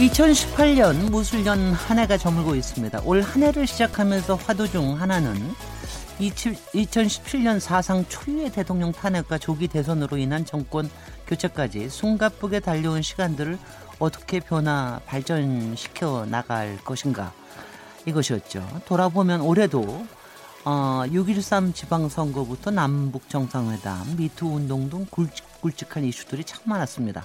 2018년 무술년 한 해가 저물고 있습니다. 올 한 해를 시작하면서 화두 중 하나는 2017년 사상 초유의 대통령 탄핵과 조기 대선으로 인한 정권 교체까지 숨가쁘게 달려온 시간들을 어떻게 변화 발전시켜 나갈 것인가 이것이었죠. 돌아보면 올해도 어, 6.13 지방선거부터 남북 정상회담, 미투 운동 등 굵직 굵직한 이슈들이 참 많았습니다.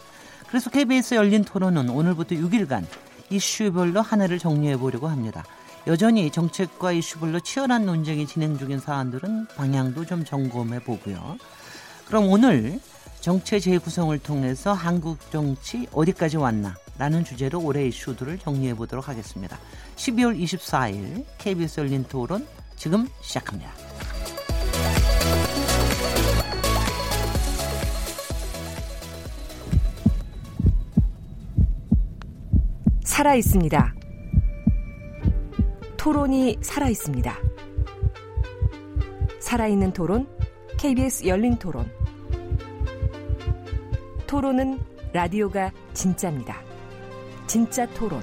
그래서 KBS 열린 토론은 오늘부터 6일간 이슈별로 한 해를 정리해 보려고 합니다. 여전히 정책과 이슈별로 치열한 논쟁이 진행 중인 사안들은 방향도 좀 점검해 보고요. 그럼 오늘 정체 재구성을 통해서 한국 정치 어디까지 왔나? 라는 주제로 올해 이슈들을 정리해 보도록 하겠습니다. 12월 24일 KBS 열린 토론 지금 시작합니다. 살아 있습니다. 토론이 살아 있습니다. 살아있는 토론, KBS 열린 토론. 토론은 라디오가 진짜입니다. 진짜 토론,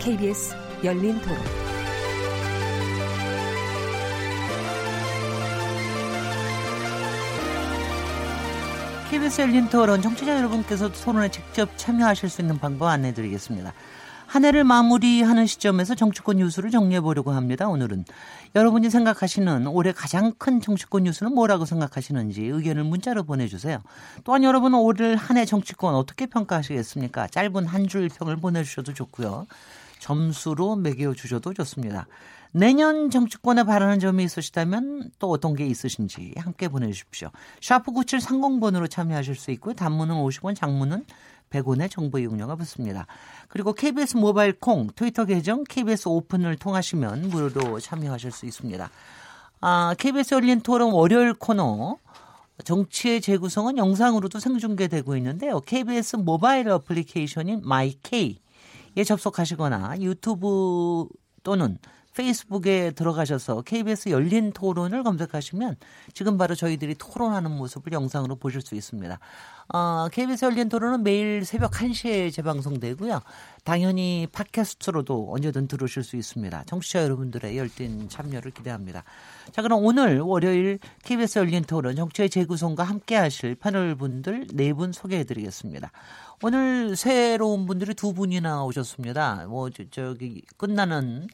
KBS 열린 토론. KBS 열린 토론 정치자 여러분께서 토론에 직접 참여하실 수 있는 방법 안내해 드리겠습니다. 한 해를 마무리하는 시점에서 정치권 뉴스를 정리해 보려고 합니다. 오늘은 여러분이 생각하시는 올해 가장 큰 정치권 뉴스는 뭐라고 생각하시는지 의견을 문자로 보내주세요. 또한 여러분은 올해 한해 정치권 어떻게 평가하시겠습니까? 짧은 한 줄 평을 보내주셔도 좋고요. 점수로 매겨 주셔도 좋습니다. 내년 정치권에 바라는 점이 있으시다면 또 어떤 게 있으신지 함께 보내주십시오. 샤프 9730번으로 참여하실 수 있고요. 단문은 50원, 장문은 100원의 정보 이용료가 붙습니다. 그리고 KBS 모바일 콩, 트위터 계정 KBS 오픈을 통하시면 무료로 참여하실 수 있습니다. 아, KBS 열린 토론 월요일 코너 정치의 재구성은 영상으로도 생중계되고 있는데요. KBS 모바일 어플리케이션인 myK에 접속하시거나 유튜브 또는 페이스북에 들어가셔서 KBS 열린 토론을 검색하시면 지금 바로 저희들이 토론하는 모습을 영상으로 보실 수 있습니다. 어, KBS 열린 토론은 매일 새벽 1시에 재방송되고요. 당연히 팟캐스트로도 언제든 들으실 수 있습니다. 청취자 여러분들의 열띤 참여를 기대합니다. 자, 그럼 오늘 월요일 KBS 열린 토론 정치의 재구성과 함께 하실 패널 분들 네 분 소개해 드리겠습니다. 오늘 새로운 분들이 두 분이나 오셨습니다. 뭐, 저, 저기, 끝나는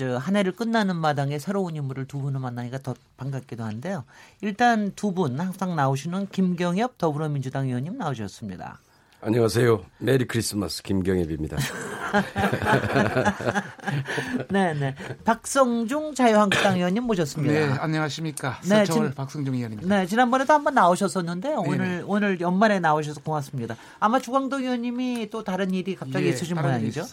저한 해를 끝나는 마당에 새로운 인물을 두 분을 만나니까 더 반갑기도 한데요. 일단 두 분 항상 나오시는 김경엽 더불어민주당 의원님 나오셨습니다. 안녕하세요. 메리 크리스마스 김경엽입니다. 네, 네. 박성중 자유한국당 의원님 모셨습니다. 네, 안녕하십니까. 네, 서울 박성중 의원입니다. 네, 지난번에도 한번 나오셨었는데 네, 오늘 네네. 오늘 연말에 나오셔서 고맙습니다. 아마 주광동 의원님이 또 다른 일이 갑자기 네, 있으신 모양이죠.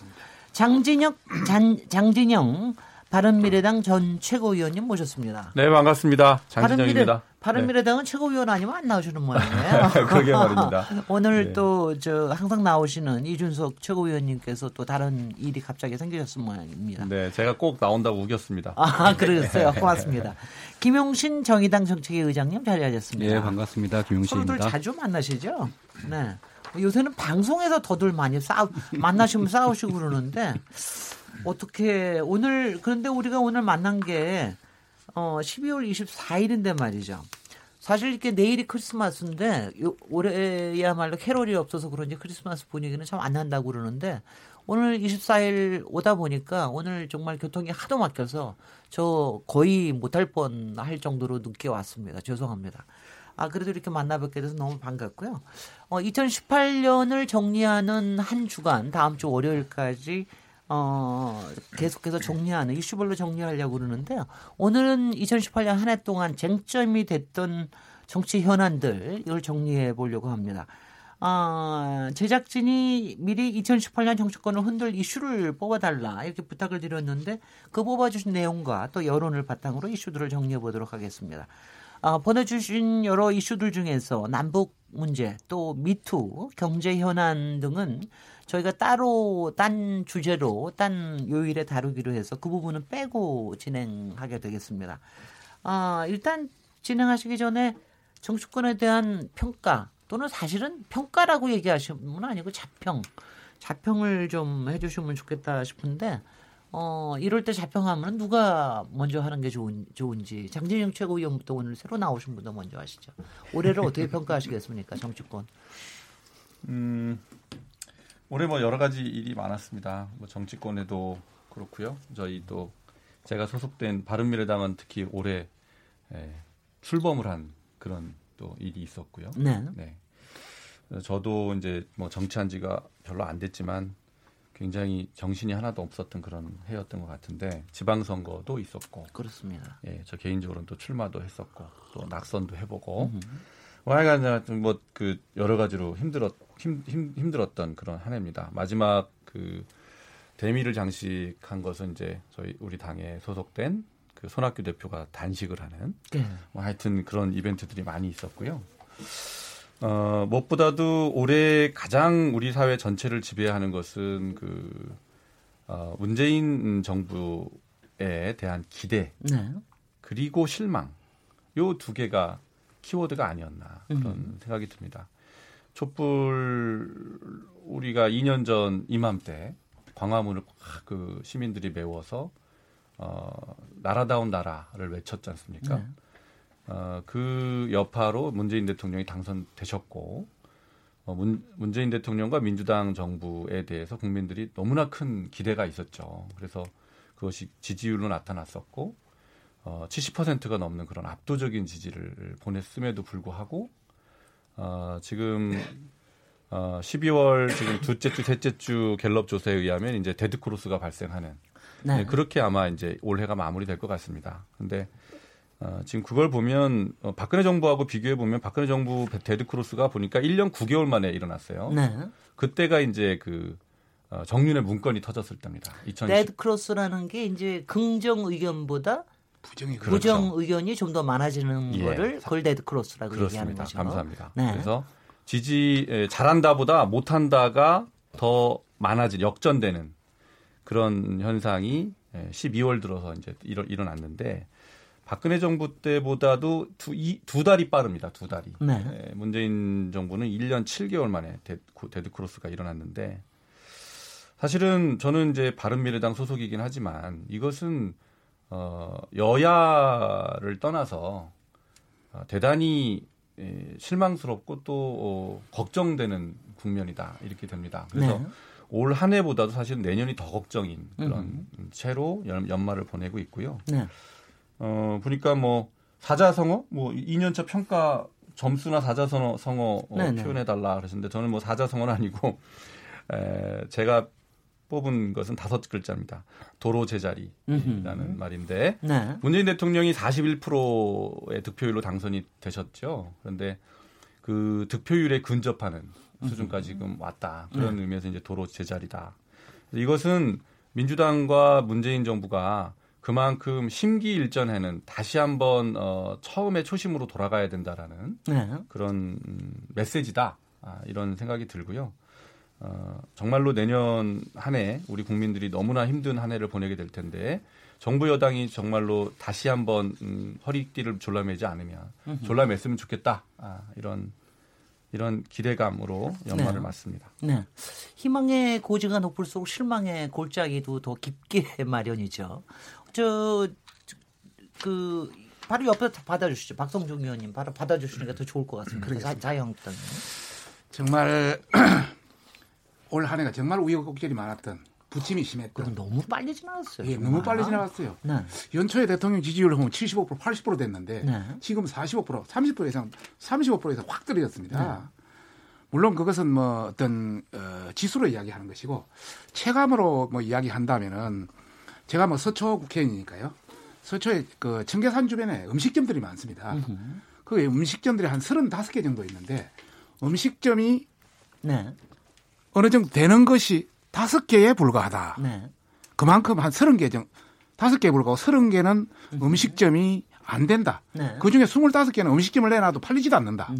장진혁 장, 장진영 바른미래당 전 최고위원님 모셨습니다. 네, 반갑습니다. 장진영입니다. 바른미래, 당은 네. 최고위원 아니면 안 나오시는 모양이에요. 그러게 말입니다. 오늘 네. 또저 항상 나오시는 이준석 최고위원님께서 또 다른 일이 갑자기 생기셨을 모양입니다. 네, 제가 꼭 나온다고 우겼습니다. 아, 그러셨어요. 고맙습니다. 김용신 정의당 정책위 의장님 자리하셨습니다. 네, 반갑습니다. 김용신입니다. 서로들 자주 만나시죠? 네. 요새는 방송에서 더들 많이 싸우 만나시면 싸우시고 그러는데 어떻게 오늘 그런데 우리가 오늘 만난 게 어, 12월 24일인데 말이죠. 사실 이렇게 내일이 크리스마스인데 요, 올해야말로 캐롤이 없어서 그런지 크리스마스 분위기는 참 안 난다고 그러는데 오늘 24일 오다 보니까 오늘 정말 교통이 하도 막혀서 저 거의 못할 뻔 할 정도로 늦게 왔습니다. 죄송합니다. 아, 그래도 이렇게 만나 뵙게 돼서 너무 반갑고요. 어, 2018년을 정리하는 한 주간, 다음 주 월요일까지 어, 계속해서 정리하는 이슈별로 정리하려고 그러는데요. 오늘은 2018년 한 해 동안 쟁점이 됐던 정치 현안들 이걸 정리해 보려고 합니다. 어, 제작진이 미리 2018년 정치권을 흔들 이슈를 뽑아달라 이렇게 부탁을 드렸는데 그 뽑아주신 내용과 또 여론을 바탕으로 이슈들을 정리해 보도록 하겠습니다. 어, 보내주신 여러 이슈들 중에서 남북 문제 또 미투 경제 현안 등은 저희가 따로 딴 주제로 딴 요일에 다루기로 해서 그 부분은 빼고 진행하게 되겠습니다. 아, 일단 진행하시기 전에 정치권에 대한 평가 또는 사실은 평가라고 얘기하시면 아니고 자평, 자평을 좀 해주시면 좋겠다 싶은데 어, 이럴 때 자평하면 누가 먼저 하는 게 좋은, 좋은지 장진영 최고위원부터 오늘 새로 나오신 분도 먼저 하시죠. 올해를 어떻게 평가하시겠습니까, 정치권? 음, 올해 뭐 여러 가지 일이 많았습니다. 뭐 정치권에도 그렇고요. 저희 또 제가 소속된 바른미래당은 특히 올해 예, 출범을 한 그런 또 일이 있었고요. 네. 네. 저도 이제 뭐 정치한 지가 별로 안 됐지만 굉장히 정신이 하나도 없었던 그런 해였던 것 같은데 지방선거도 있었고 그렇습니다. 예, 저 개인적으로는 또 출마도 했었고 또 낙선도 해보고 뭐 하여간 뭐그 여러 가지로 힘들었 힘, 힘 힘들었던 그런 한 해입니다. 마지막 그 대미를 장식한 것은 이제 저희 우리 당에 소속된 그 손학규 대표가 단식을 하는 네. 뭐 하여튼 그런 이벤트들이 많이 있었고요. 어, 무엇보다도 올해 가장 우리 사회 전체를 지배하는 것은 그 어, 문재인 정부에 대한 기대 네. 그리고 실망 요 두 개가 키워드가 아니었나 그런 음. 생각이 듭니다. 촛불 우리가 2년 전 이맘때 광화문을 확그 시민들이 메워서 어, 나라다운 나라를 외쳤지 않습니까? 네. 어, 그 여파로 문재인 대통령이 당선되셨고 어, 문, 문재인 대통령과 민주당 정부에 대해서 국민들이 너무나 큰 기대가 있었죠. 그래서 그것이 지지율로 나타났었고 어, 70%가 넘는 그런 압도적인 지지를 보냈음에도 불구하고 어, 지금 어, 12월 지금 둘째 주, 셋째 주 갤럽 조사에 의하면 이제 데드 크로스가 발생하는 네. 네, 그렇게 아마 이제 올해가 마무리될 것 같습니다. 근데 어, 지금 그걸 보면 어, 박근혜 정부하고 비교해 보면 박근혜 정부 데드 크로스가 보니까 1년 9개월 만에 일어났어요. 네. 그때가 이제 그 어, 정윤회 문건이 터졌을 때입니다. 2010. 데드 크로스라는 게 이제 긍정 의견보다 부정이 그렇죠. 부정 의견이 좀 더 많아지는 예. 거를 그걸 데드 크로스라고 얘기하는 그렇습니다. 거죠. 감사합니다. 네. 그래서 지지 에, 잘한다보다 못한다가 더 많아진 역전되는 그런 현상이 에, 12월 들어서 이제 일어, 일어났는데 박근혜 정부 때보다도 두, 이, 두 달이 빠릅니다. 두 달이. 네. 에, 문재인 정부는 1년 7개월 만에 데, 데드 크로스가 일어났는데 사실은 저는 이제 바른미래당 소속이긴 하지만 이것은 어, 여야를 떠나서 어, 대단히 에, 실망스럽고 또 어, 걱정되는 국면이다 이렇게 됩니다. 그래서 네. 올한 해보다도 사실 내년이 더 걱정인 그런 채로 연, 연말을 보내고 있고요. 네. 어, 보니까 뭐 사자성어, 뭐 2년차 평가 점수나 사자성어 성어 어, 네네. 표현해 달라 그러셨는데 저는 뭐 사자성어는 아니고 에, 제가 뽑은 것은 다섯 글자입니다. 도로 제자리라는. 말인데 네. 문재인 대통령이 41%의 득표율로 당선이 되셨죠. 그런데 그 득표율에 근접하는 수준까지 지금 왔다. 그런 의미에서 이제 도로 제자리다. 이것은 민주당과 문재인 정부가 그만큼 심기일전에는 다시 한번 어, 처음에 초심으로 돌아가야 된다라는 네. 그런 음, 메시지다. 아, 이런 생각이 들고요. 어, 정말로 내년 한 해 우리 국민들이 너무나 힘든 한 해를 보내게 될 텐데 정부 여당이 정말로 다시 한번 음, 허리띠를 졸라매지 않으면 졸라맸으면 좋겠다. 아, 이런 이런 기대감으로 연말을 네. 맞습니다. 네. 희망의 고지가 높을수록 실망의 골짜기도 더 깊게 마련이죠. 저, 그, 바로 옆에 받아주시죠. 박성중 의원님 바로 받아주시니까 더 좋을 것 같습니다. 자, 자유한국당. 정말 올 한 해가 정말 우여곡절이 많았던 부침이 심했던 너무 빨리 지나갔어요. 예, 정말. 너무 빨리 지나갔어요. 네. 연초에 대통령 지지율 보면 75% 80% 됐는데 네. 지금 45% 30% 이상 35% 이상 확 떨어졌습니다. 물론 그것은 뭐 어떤 어, 지수로 이야기하는 것이고 체감으로 뭐 이야기한다면은 제가 뭐 서초 국회의원이니까요. 서초에 그 청계산 주변에 음식점들이 많습니다. 그 음식점들이 한 35개 정도 있는데 음식점이 네. 어느 정도 되는 것이 다섯 개에 불과하다. 네. 그만큼 한 서른 개 정도, 다섯 개에 불과하고 서른 개는 음식점이 안 된다. 네. 그 중에 스물다섯 개는 음식점을 내놔도 팔리지도 않는다.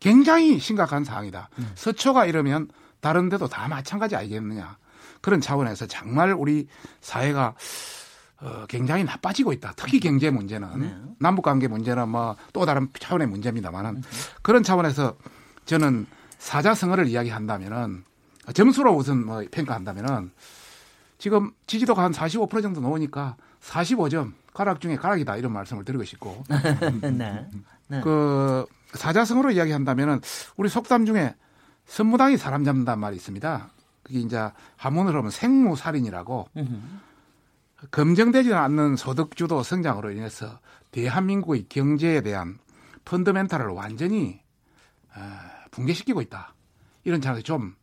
굉장히 심각한 상황이다. 서초가 이러면 다른 데도 다 마찬가지 아니겠느냐. 그런 차원에서 정말 우리 사회가 어, 굉장히 나빠지고 있다. 특히 경제 문제는 남북 관계 문제는 뭐 또 다른 차원의 문제입니다만은 그런 차원에서 저는 사자성어를 이야기한다면은 점수로 우선 뭐 평가한다면은 지금 지지도가 한 45% 정도 나오니까 45점 가락 중에 가락이다 이런 말씀을 드리고 싶고 네. 네. 그 사자성어로 이야기한다면은 우리 속담 중에 선무당이 사람 잡는다는 말이 있습니다. 그게 이제 한문으로 하면 생무살인이라고 검증되지 않는 소득주도 성장으로 인해서 대한민국의 경제에 대한 펀더멘탈을 완전히 어, 붕괴시키고 있다. 이런 차원에서 좀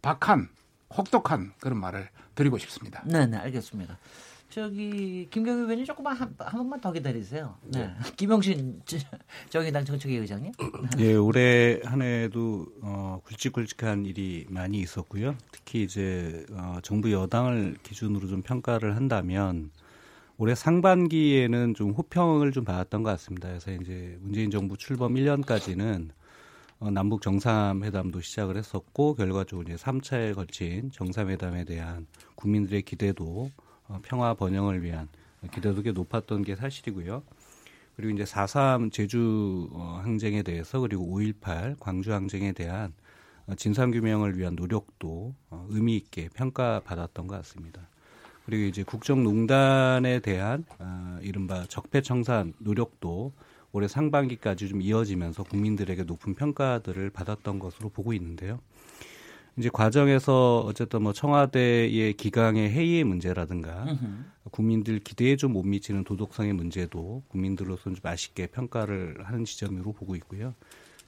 박한, 혹독한 그런 말을 드리고 싶습니다. 네, 네, 알겠습니다. 저기 김경희 의원님 조금만 한, 한 번만 더 기다리세요. 네. 김영신 저- 정의당 정책위 의장님. 예, 올해 한 해도 어, 굵직굵직한 일이 많이 있었고요. 특히 이제 어, 정부 여당을 기준으로 좀 평가를 한다면 올해 상반기에는 좀 호평을 좀 받았던 것 같습니다. 그래서 이제 문재인 정부 출범 1년까지는 어, 남북 정상회담도 시작을 했었고 결과적으로 이제 3차에 걸친 정상회담에 대한 국민들의 기대도 어, 평화 번영을 위한 기대도 꽤 높았던 게 사실이고요. 그리고 이제 4.3 제주 어, 항쟁에 대해서 그리고 5.18 광주 항쟁에 대한 어, 진상규명을 위한 노력도 어, 의미 있게 평가받았던 것 같습니다. 그리고 이제 국정농단에 대한 어, 이른바 적폐청산 노력도 올해 상반기까지 좀 이어지면서 국민들에게 높은 평가들을 받았던 것으로 보고 있는데요. 이제 과정에서 어쨌든 뭐 청와대의 기강의 회의의 문제라든가 국민들 기대에 좀 못 미치는 도덕성의 문제도 국민들로서는 좀 아쉽게 평가를 하는 지점으로 보고 있고요.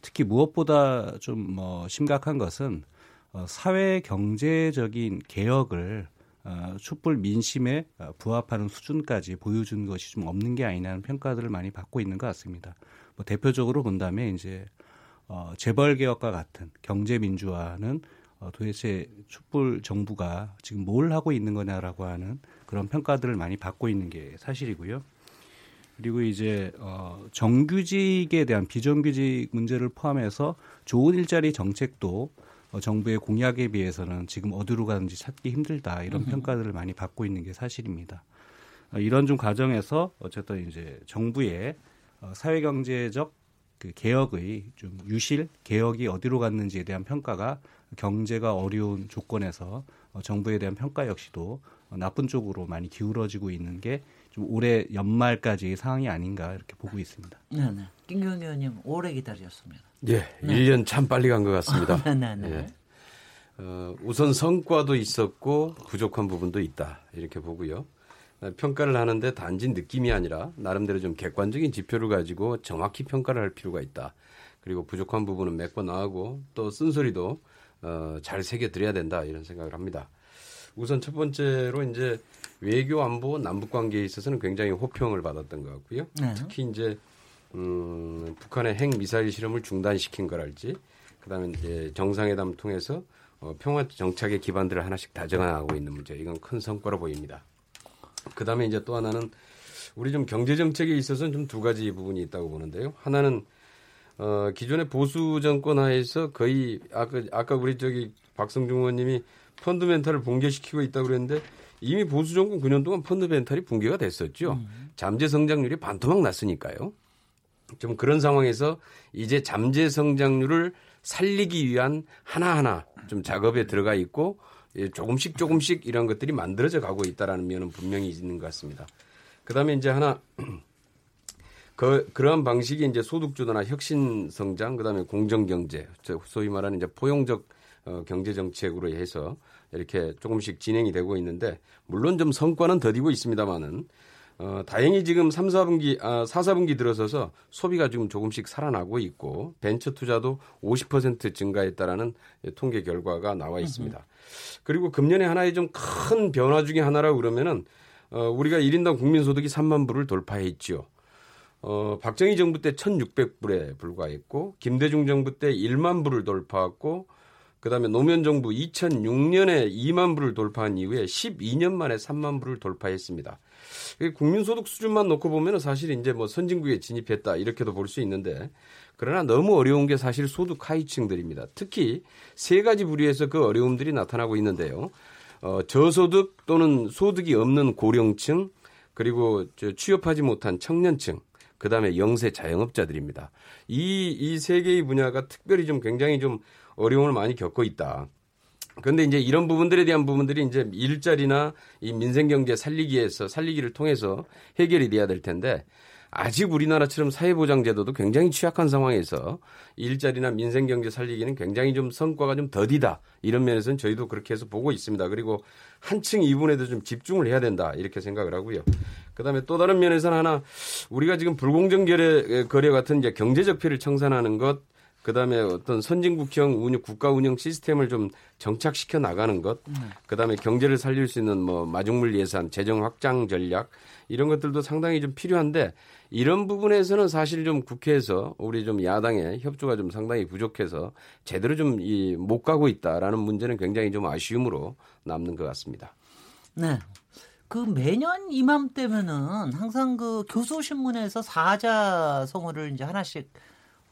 특히 무엇보다 좀 뭐 심각한 것은 어, 사회 경제적인 개혁을 어, 촛불 민심에 어, 부합하는 수준까지 보여준 것이 좀 없는 게 아니냐는 평가들을 많이 받고 있는 것 같습니다. 뭐 대표적으로 본다면 이제 어, 재벌 개혁과 같은 경제 민주화는 어, 도대체 촛불 정부가 지금 뭘 하고 있는 거냐라고 하는 그런 평가들을 많이 받고 있는 게 사실이고요. 그리고 이제 어, 정규직에 대한 비정규직 문제를 포함해서 좋은 일자리 정책도 어, 정부의 공약에 비해서는 지금 어디로 가는지 찾기 힘들다 이런 평가들을 많이 받고 있는 게 사실입니다. 어, 이런 좀 과정에서 어쨌든 이제 정부의 어, 사회경제적 그 개혁의 좀 유실 개혁이 어디로 갔는지에 대한 평가가 경제가 어려운 조건에서 어, 정부에 대한 평가 역시도 어, 나쁜 쪽으로 많이 기울어지고 있는 게 좀 올해 연말까지의 상황이 아닌가 이렇게 보고 있습니다. 네, 네. 김경희 의원님 오래 기다렸습니다. 예, 1년 참 빨리 간 것 같습니다. 네, 네, 네. 예. 어, 우선 성과도 있었고 부족한 부분도 있다 이렇게 보고요. 어, 평가를 하는데 단지 느낌이 아니라 나름대로 좀 객관적인 지표를 가지고 정확히 평가를 할 필요가 있다. 그리고 부족한 부분은 메꿔 나가고 또 쓴소리도 어, 잘 새겨 드려야 된다 이런 생각을 합니다. 우선 첫 번째로 이제 외교 안보 남북 관계에 있어서는 굉장히 호평을 받았던 것 같고요. 네. 특히 이제 음, 북한의 핵 미사일 실험을 중단시킨 거랄지, 그다음에 이제 정상회담 통해서 어, 평화 정착의 기반들을 하나씩 다져나가고 있는 문제, 이건 큰 성과로 보입니다. 그다음에 이제 또 하나는 우리 좀 경제 정책에 있어서는 좀 두 가지 부분이 있다고 보는데요. 하나는 어, 기존의 보수 정권 하에서 거의 아까 아까 우리 저기 박성중 의원님이 펀드멘탈을 붕괴시키고 있다고 그랬는데 이미 보수 정권 9년 동안 펀드멘탈이 붕괴가 됐었죠. 잠재 성장률이 반토막 났으니까요. 좀 그런 상황에서 이제 잠재 성장률을 살리기 위한 하나하나 좀 작업에 들어가 있고 예, 조금씩 조금씩 이런 것들이 만들어져 가고 있다라는 면은 분명히 있는 것 같습니다. 그다음에 이제 하나 그 그러한 방식이 이제 소득 주도나 혁신 성장 그다음에 공정 경제 소위 말하는 이제 포용적 어, 경제 정책으로 해서 이렇게 조금씩 진행이 되고 있는데 물론 좀 성과는 더디고 있습니다만은 어, 다행히 지금 3, 4분기, 아, 4, 4분기 들어서서 소비가 지금 조금씩 살아나고 있고 벤처 투자도 50% 증가했다라는 통계 결과가 나와 있습니다. 그리고 금년에 하나의 좀 큰 변화 중에 하나라고 그러면은 어, 우리가 1인당 국민소득이 3만 불을 돌파했지요. 어, 박정희 정부 때 1,600불에 불과했고 김대중 정부 때 1만 불을 돌파했고 그다음에 노무현 정부 2006년에 2만 불을 돌파한 이후에 12년 만에 3만 불을 돌파했습니다. 국민소득 수준만 놓고 보면 사실 이제 뭐 선진국에 진입했다 이렇게도 볼 수 있는데 그러나 너무 어려운 게 사실 소득 하위층들입니다. 특히 세 가지 부류에서 그 어려움들이 나타나고 있는데요. 어, 저소득 또는 소득이 없는 고령층 그리고 취업하지 못한 청년층 그 다음에 영세 자영업자들입니다. 이 이 세 개의 분야가 특별히 좀 굉장히 좀 어려움을 많이 겪고 있다. 그런데 이제 이런 부분들에 대한 부분들이 이제 일자리나 이 민생 경제 살리기에서 살리기를 통해서 해결이 돼야 될 텐데 아직 우리나라처럼 사회보장제도도 굉장히 취약한 상황에서 일자리나 민생 경제 살리기는 굉장히 좀 성과가 좀 더디다 이런 면에서는 저희도 그렇게 해서 보고 있습니다. 그리고 한층 이분에도 좀 집중을 해야 된다 이렇게 생각을 하고요. 그 다음에 또 다른 면에서는 하나 우리가 지금 불공정 거래 거래 같은 이제 경제적 피해를 청산하는 것 그다음에 어떤 선진국형 운영 국가 운영 시스템을 좀 정착시켜 나가는 것, 그다음에 경제를 살릴 수 있는 뭐 마중물 예산, 재정 확장 전략 이런 것들도 상당히 좀 필요한데 이런 부분에서는 사실 좀 국회에서 우리 좀 야당의 협조가 좀 상당히 부족해서 제대로 좀 이 못 가고 있다라는 문제는 굉장히 좀 아쉬움으로 남는 것 같습니다. 네. 그 매년 이맘때면은 항상 그 교수신문에서 사자 성어를 이제 하나씩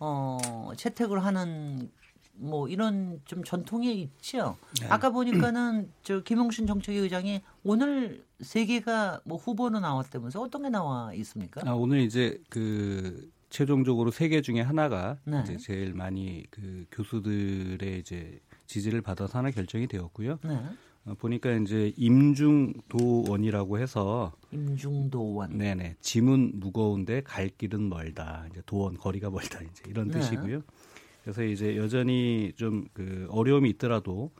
어, 채택을 하는 뭐 이런 좀 전통이 있죠. 네. 아까 보니까는 저 김용신 정책위 의장이 오늘 세 개가 뭐 후보로 나왔다면서 어떤 게 나와 있습니까? 아, 오늘 이제 그 최종적으로 세 개 중에 하나가 네. 이제 제일 많이 그 교수들의 이제 지지를 받아서 하나 결정이 되었고요. 네. 어, 보니까 이제 임중도원이라고 해서 임중도원. 네네. 짐은 무거운데 갈 길은 멀다. 이제 도원 거리가 멀다. 이제 이런 네. 뜻이고요. 그래서 이제 여전히 좀 그 어려움이 있더라도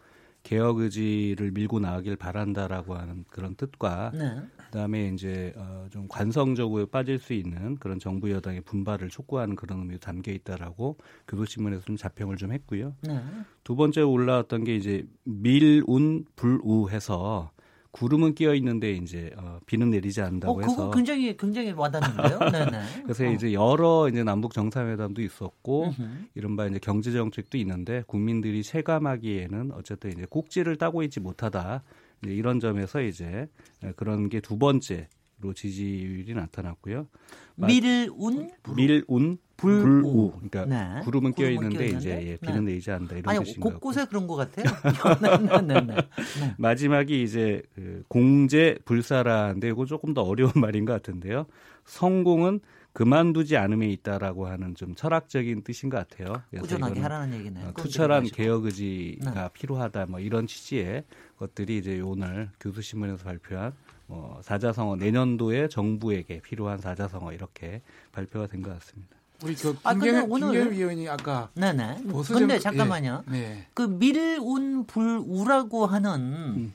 개혁 의지를 밀고 나가길 바란다라고 하는 그런 뜻과 네. 그다음에 이제 어, 좀 관성적으로 빠질 수 있는 그런 정부 여당의 분발을 촉구하는 그런 의미도 담겨 있다라고 교도신문에서 좀 자평을 좀 했고요. 네. 두 번째 올라왔던 게 이제 밀운 불우해서 구름은 끼어 있는데 이제 어, 비는 내리지 않는다고 어, 해서 굉장히 굉장히 와닿는데요. 그래서 어. 이제 여러 이제 남북 정상회담도 있었고 으흠. 이른바 이제 경제 정책도 있는데 국민들이 체감하기에는 어쨌든 이제 꼭지를 따고 있지 못하다. 이제 이런 점에서 이제 그런 게 두 번째로 지지율이 나타났고요. 밀운 밀운 불우. 그러니까 네. 구름은 껴 있는데 이제 예, 비는 네. 내리지 않는다 이런 아니, 뜻인 것 곳곳에 그런 것 같아요. 네, 네, 네, 네, 마지막이 이제 그 공제 불사라인데 이거 조금 더 어려운 말인 것 같은데요. 성공은 그만두지 않음에 있다라고 하는 좀 철학적인 뜻인 것 같아요. 꾸준하게 하라는 얘기네요. 어, 투철한 개혁 의지가 필요하다 뭐 이런 취지의 것들이 이제 오늘 교수신문에서 발표한 뭐 사자성어 내년도에 정부에게 필요한 사자성어 이렇게 발표가 된 것 같습니다. 우리 그 아, 오늘... 위원이 아까 네네. 근데 잠깐만요. 예, 네. 그 밀운 불우라고 하는 음.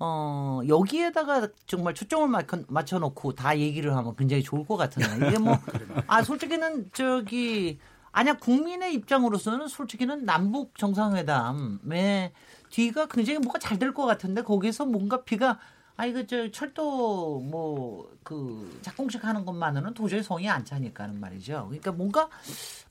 어 여기에다가 정말 초점을 맞춰 놓고 다 얘기를 하면 굉장히 좋을 것 같은데 이게 뭐 아 솔직히는 저기 아니야 국민의 입장으로서는 솔직히는 남북 정상회담에 뒤가 굉장히 뭐가 잘 될 것 같은데 거기서 뭔가 비가 아 이거 저 철도 뭐 그 작공식 하는 것만으로는 도저히 성이 안 차니까는 말이죠. 그러니까 뭔가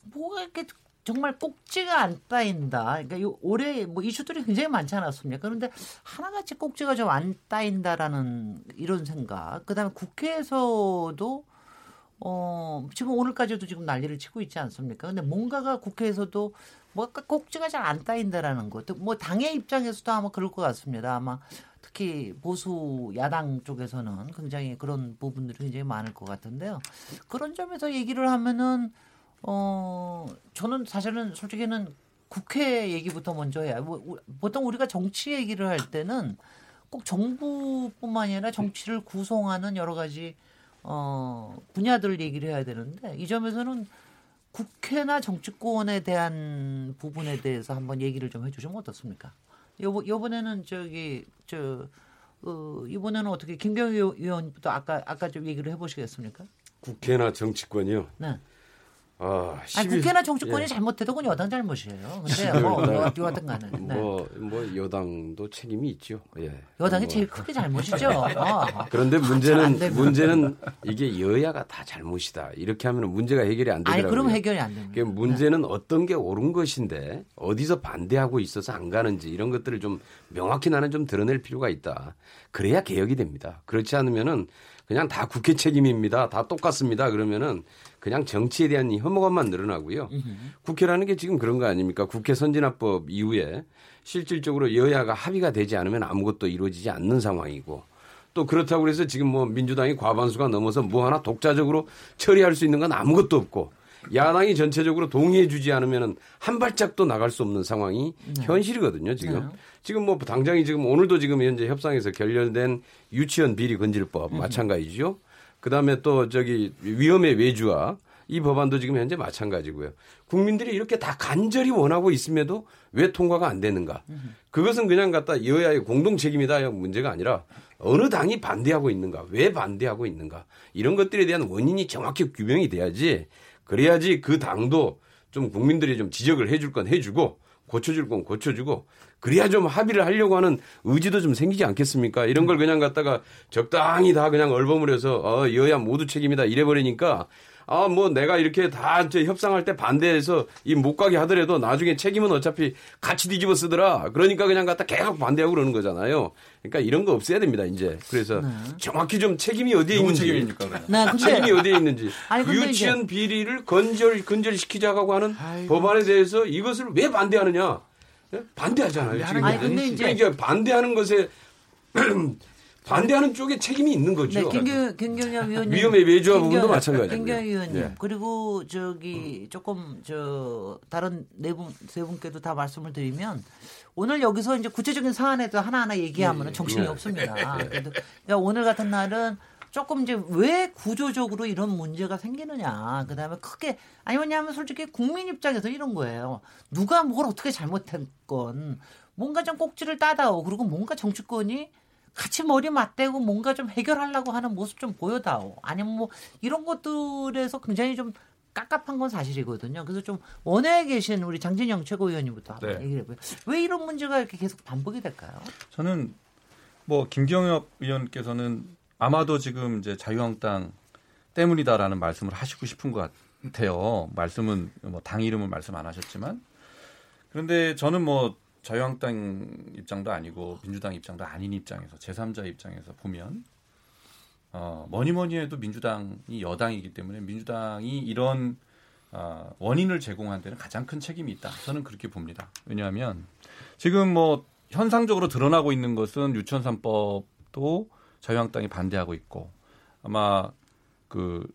뭐가 이렇게 정말 꼭지가 안 따인다. 그러니까 요 올해 뭐 이슈들이 굉장히 많지 않았습니까? 그런데 하나같이 꼭지가 좀 안 따인다라는 이런 생각. 그다음에 국회에서도 어 지금 오늘까지도 지금 난리를 치고 있지 않습니까? 근데 뭔가가 국회에서도 뭐 꼭지가 잘 안 따인다라는 것. 뭐 당의 입장에서도 아마 그럴 것 같습니다. 아마 특히 보수 야당 쪽에서는 굉장히 그런 부분들이 굉장히 많을 것 같은데요. 그런 점에서 얘기를 하면은 어 저는 사실은 솔직히는 국회 얘기부터 먼저 해야 뭐, 보통 우리가 정치 얘기를 할 때는 꼭 정부뿐만이 아니라 정치를 구성하는 여러 가지 어 분야들 얘기를 해야 되는데 이 점에서는 국회나 정치권에 대한 부분에 대해서 한번 얘기를 좀 해주시면 어떻습니까? 요, 요번에는 저기 저 어, 이번에는 어떻게 김경희 의원부터 아까 아까 좀 얘기를 해보시겠습니까? 국회나 정치권이요. 네. 어, 아니, 11 국회나 정치권이 예. 잘못해도 그건 여당 잘못이에요. 근데 뭐 어디 어든 간에 네. 뭐, 뭐 여당도 책임이 있죠. 예. 여당이 뭐. 제일 크게 잘못이죠. 어. 그런데 문제는. 문제는 이게 여야가 다 잘못이다. 이렇게 하면 문제가 해결이 안 아니 되더라고요. 그럼 해결이 안 됩니다. 문제는 어떤 게 옳은 것인데 어디서 반대하고 있어서 안 가는지 이런 것들을 좀 명확히 나는 좀 드러낼 필요가 있다. 그래야 개혁이 됩니다. 그렇지 않으면은 그냥 다 국회 책임입니다. 다 똑같습니다. 그러면은 그냥 정치에 대한 이 혐오감만 늘어나고요. 국회라는 게 지금 그런 거 아닙니까? 국회 선진화법 이후에 실질적으로 여야가 합의가 되지 않으면 아무것도 이루어지지 않는 상황이고 또 그렇다고 해서 지금 뭐 민주당이 과반수가 넘어서 뭐 하나 독자적으로 처리할 수 있는 건 아무것도 없고 야당이 전체적으로 동의해 주지 않으면은 한 발짝도 나갈 수 없는 상황이 현실이거든요, 지금. 지금 뭐 당장이 지금 오늘도 지금 현재 협상에서 결렬된 유치원 비리 건질법 마찬가지죠. 그 다음에 또 저기 위험의 외주화 이 법안도 지금 현재 마찬가지고요. 국민들이 이렇게 다 간절히 원하고 있음에도 왜 통과가 안 되는가? 그것은 그냥 갖다 여야의 공동 책임이다 문제가 아니라 어느 당이 반대하고 있는가? 왜 반대하고 있는가? 이런 것들에 대한 원인이 정확히 규명이 돼야지 그래야지 그 당도 좀 국민들이 좀 지적을 해줄 건 해주고 고쳐줄 건 고쳐주고 그래야 좀 합의를 하려고 하는 의지도 좀 생기지 않겠습니까? 이런 걸 그냥 갖다가 적당히 다 그냥 얼버무려서 어, 여야 모두 책임이다 이래버리니까 아, 뭐 내가 이렇게 다 이제 협상할 때 반대해서 이 못 가게 하더라도 나중에 책임은 어차피 같이 뒤집어 쓰더라. 그러니까 그냥 갖다 계속 반대하고 그러는 거잖아요. 그러니까 이런 거 없애야 됩니다, 이제. 그래서 정확히 좀 책임이 어디에 있는지. 책임입니까? 네, 근데 책임이 어디에 있는지 아니, 근데 유치원 비리를 건절 근절시키자고 하는 법안에 대해서 이것을 왜 반대하느냐? 예? 반대하잖아요. 지금 아니, 근데 이제- 그러니까 반대하는 것에 반대하는 쪽에 책임이 있는 거죠. 네, 김경, 김경엽 의원님. 위험의 외주화 김경- 부분도 마찬가지고요. 김경엽 의원님. 예. 그리고 저기 조금 저 다른 네 분, 세 분께도 다 말씀을 드리면 오늘 여기서 이제 구체적인 사안에도 하나하나 얘기하면 정신이 네. 없습니다. 그러니까 오늘 같은 날은 조금 이제 왜 구조적으로 이런 문제가 생기느냐. 그 다음에 크게, 아니, 왜냐하면 솔직히 국민 입장에서 이런 거예요. 누가 뭘 어떻게 잘못했건 뭔가 좀 꼭지를 따다오. 그리고 뭔가 정치권이 같이 머리 맞대고 뭔가 좀 해결하려고 하는 모습 좀 보여다오. 아니면 뭐 이런 것들에서 굉장히 좀 깝깝한 건 사실이거든요. 그래서 좀 원외에 계신 우리 장진영 최고위원님부터 한번 네. 얘기를 해보요. 왜 이런 문제가 이렇게 계속 반복이 될까요? 저는 뭐 김경엽 의원께서는 아마도 지금 이제 자유한국당 때문이다라는 말씀을 하시고 싶은 것 같아요. 말씀은 뭐 당 이름은 말씀 안 하셨지만 그런데 저는 뭐 자유한국당 입장도 아니고 민주당 입장도 아닌 입장에서 제3자 입장에서 보면 어, 뭐니 뭐니 해도 민주당이 여당이기 때문에 민주당이 이런 어, 원인을 제공한 데는 가장 큰 책임이 있다. 저는 그렇게 봅니다. 왜냐하면 지금 뭐 현상적으로 드러나고 있는 것은 유치원 3법도 자유한국당이 반대하고 있고 아마 그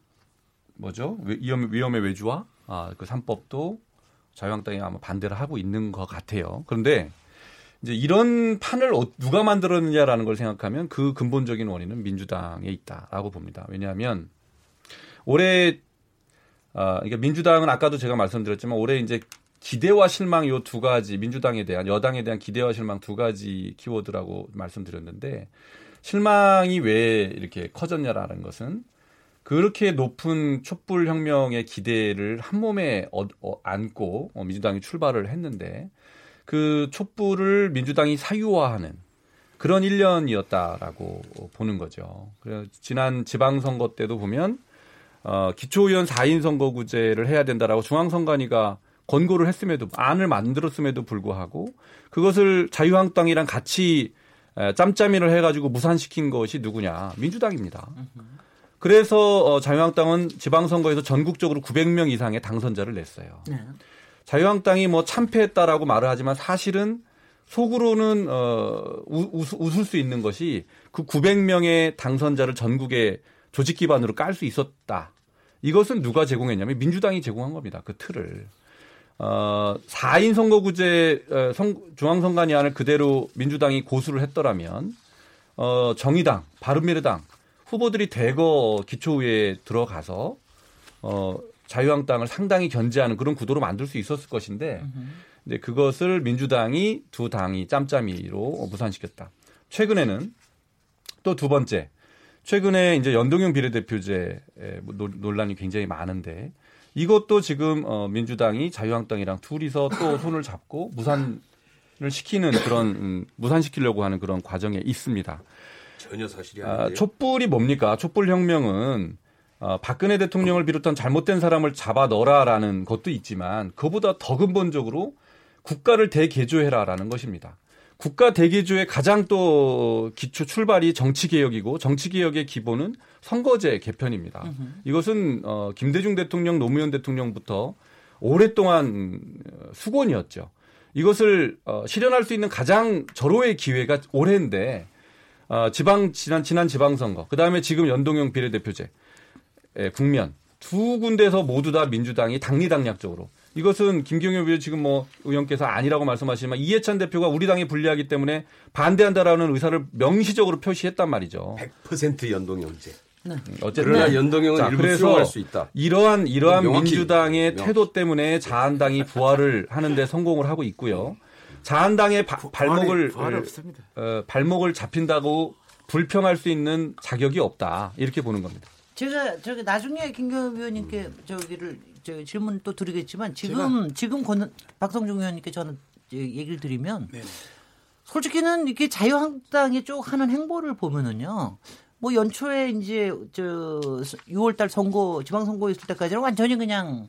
뭐죠 위험 위험의 외주화 아 그 3법도 자유한국당이 아마 반대를 하고 있는 것 같아요. 그런데 이제 이런 판을 어- 누가 만들었느냐라는 걸 생각하면 그 근본적인 원인은 민주당에 있다라고 봅니다. 왜냐하면 올해 아 그러니까 민주당은 아까도 제가 말씀드렸지만 올해 이제 기대와 실망 요 두 가지 민주당에 대한 여당에 대한 기대와 실망 두 가지 키워드라고 말씀드렸는데 실망이 왜 이렇게 커졌냐라는 것은 그렇게 높은 촛불 혁명의 기대를 한 몸에 어- 어- 안고 어, 민주당이 출발을 했는데 그 촛불을 민주당이 사유화하는 그런 1년이었다라고 보는 거죠. 그래서 지난 지방선거 때도 보면 어, 기초의원 4인 선거구제를 해야 된다라고 중앙선관위가 권고를 했음에도 안을 만들었음에도 불구하고 그것을 자유한국당이랑 같이 에, 짬짬이를 해가지고 무산시킨 것이 누구냐 민주당입니다. 그래서 어, 자유한국당은 지방선거에서 전국적으로 900명 이상의 당선자를 냈어요. 네. 자유한국당이 뭐 참패했다라고 말을 하지만 사실은 속으로는 어, 우- 웃- 웃을 수 있는 것이 그 900명의 당선자를 전국에 조직 기반으로 깔 수 있었다. 이것은 누가 제공했냐면 민주당이 제공한 겁니다. 그 틀을. 어, 4인 선거구제 어, 선- 중앙선관위안을 그대로 민주당이 고수를 했더라면 어, 정의당, 바른미래당 후보들이 대거 기초의회에 들어가서 어, 자유한국당을 상당히 견제하는 그런 구도로 만들 수 있었을 것인데 이제 그것을 민주당이 두 당이 짬짬이로 무산시켰다. 최근에는 또 두 번째 최근에 이제 연동형 비례대표제 뭐 논- 논란이 굉장히 많은데 이것도 지금 어, 민주당이 자유한국당이랑 둘이서 또 손을 잡고 무산을 시키는 그런 음, 무산시키려고 하는 그런 과정에 있습니다. 전혀 사실이 아, 아닌데요. 촛불이 뭡니까? 촛불 혁명은 어, 박근혜 대통령을 비롯한 잘못된 사람을 잡아 넣어라라는 것도 있지만 그보다 더 근본적으로 국가를 대개조해라라는 것입니다. 국가 대개조의 가장 또 기초 출발이 정치 개혁이고 정치 개혁의 기본은 선거제 개편입니다. 이것은 어, 김대중 대통령, 노무현 대통령부터 오랫동안 어, 수건이었죠. 이것을 어, 실현할 수 있는 가장 절호의 기회가 올해인데 어, 지방 지난 지난 지방선거, 그 다음에 지금 연동형 비례대표제, 예, 국면 두 군데서 모두 다 민주당이 당리당략적으로 이것은 김경엽 의원 지금 뭐 의원께서 아니라고 말씀하시지만 이해찬 대표가 우리 당에 불리하기 때문에 반대한다라는 의사를 명시적으로 표시했단 말이죠. 100% 연동형제. 어쨌든 그러나 연동형은 자, 일부 그래서 수용할 수 있다. 이러한 이러한 명확히, 민주당의 명확히. 태도 때문에 자한당이 부활을 하는데 성공을 하고 있고요. 자한당의 바- 발목을 부활이 없습니다. 어, 발목을 잡힌다고 불평할 수 있는 자격이 없다 이렇게 보는 겁니다. 제가 저기 나중에 김경엽 위원님께 저기를 저 질문 또 드리겠지만 지금 지금 권 박성중 의원님께 저는 얘기를 드리면 네네. 솔직히는 이게 자유한국당이 쭉 하는 행보를 보면은요. 뭐 연초에 이제 저 6월달 선거 지방선거 있을 때까지는 완전히 그냥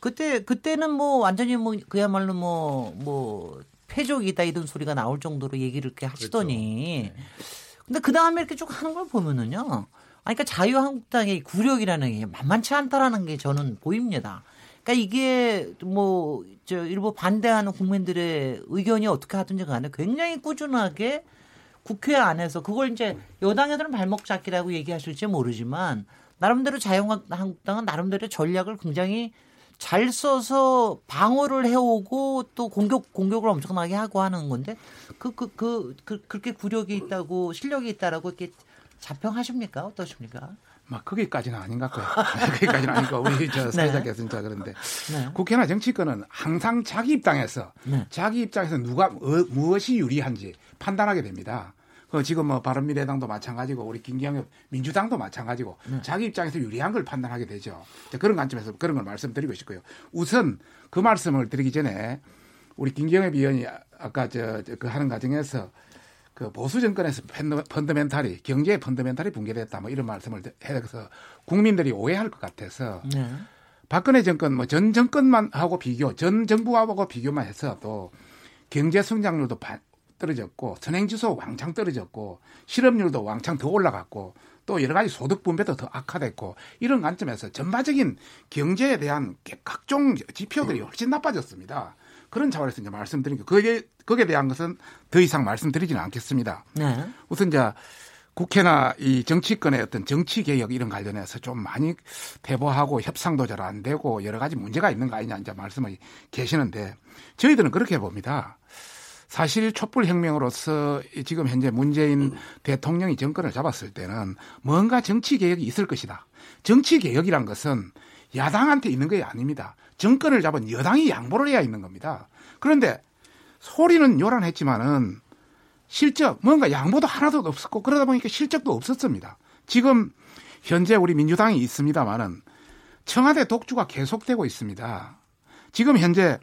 그때 그때는 뭐 완전히 뭐 그야말로 뭐뭐 패족이다 이런 소리가 나올 정도로 얘기를 이렇게 하시더니 근데 그 다음에 이렇게 쭉 하는 걸 보면은요. 아니, 그러니까 자유한국당의 구력이라는 게 만만치 않다라는 게 저는 보입니다. 그러니까 이게 뭐, 저, 일부 반대하는 국민들의 의견이 어떻게 하든지 간에 굉장히 꾸준하게 국회 안에서 그걸 이제 여당에서는 발목 잡기라고 얘기하실지 모르지만 나름대로 자유한국당은 나름대로 전략을 굉장히 잘 써서 방어를 해오고 또 공격 공격을 엄청나게 하고 하는 건데 그 그 그 그, 그 렇게 구력이 있다고 실력이 있다라고 이렇게 자평하십니까 어떠십니까? 막 거기까지는 아닌 것 같고요. 거기까지는 아니고 우리 저 사회자께서는 자 그런데 네. 국회나 정치권은 항상 자기 입장에서 네. 자기 입장에서 누가 어, 무엇이 유리한지 판단하게 됩니다. 그 지금 뭐 바른미래당도 마찬가지고 우리 김경엽 민주당도 마찬가지고 네. 자기 입장에서 유리한 걸 판단하게 되죠. 그런 관점에서 그런 걸 말씀드리고 싶고요. 우선 그 말씀을 드리기 전에 우리 김경엽 의원이 아- 아까 저그 하는 과정에서 그 보수 정권에서 펀더- 펀더멘탈이 경제 펀더멘탈이 붕괴됐다 뭐 이런 말씀을 해서 국민들이 오해할 것 같아서 네. 박근혜 정권 뭐 전 정권만 하고 비교, 전 정부하고 비교만 해서 또 경제 성장률도 바- 떨어졌고 선행지수 왕창 떨어졌고 실업률도 왕창 더 올라갔고 또 여러 가지 소득 분배도 더 악화됐고 이런 관점에서 전반적인 경제에 대한 각종 지표들이 훨씬 나빠졌습니다. 그런 차원에서 이제 말씀드린 게 거기에 거기에 대한 것은 더 이상 말씀드리지는 않겠습니다. 네. 우선 이제 국회나 이 정치권의 어떤 정치 개혁 이런 관련해서 좀 많이 대보하고 협상도 잘 안 되고 여러 가지 문제가 있는 거 아니냐 이제 말씀을 계시는데 저희들은 그렇게 봅니다. 사실 촛불 혁명으로서 지금 현재 문재인 대통령이 정권을 잡았을 때는 뭔가 정치 개혁이 있을 것이다. 정치 개혁이란 것은 야당한테 있는 게 아닙니다. 정권을 잡은 여당이 양보를 해야 있는 겁니다. 그런데 소리는 요란했지만은 실적 뭔가 양보도 하나도 없었고 그러다 보니까 실적도 없었습니다. 지금 현재 우리 민주당이 있습니다만은 청와대 독주가 계속되고 있습니다. 지금 현재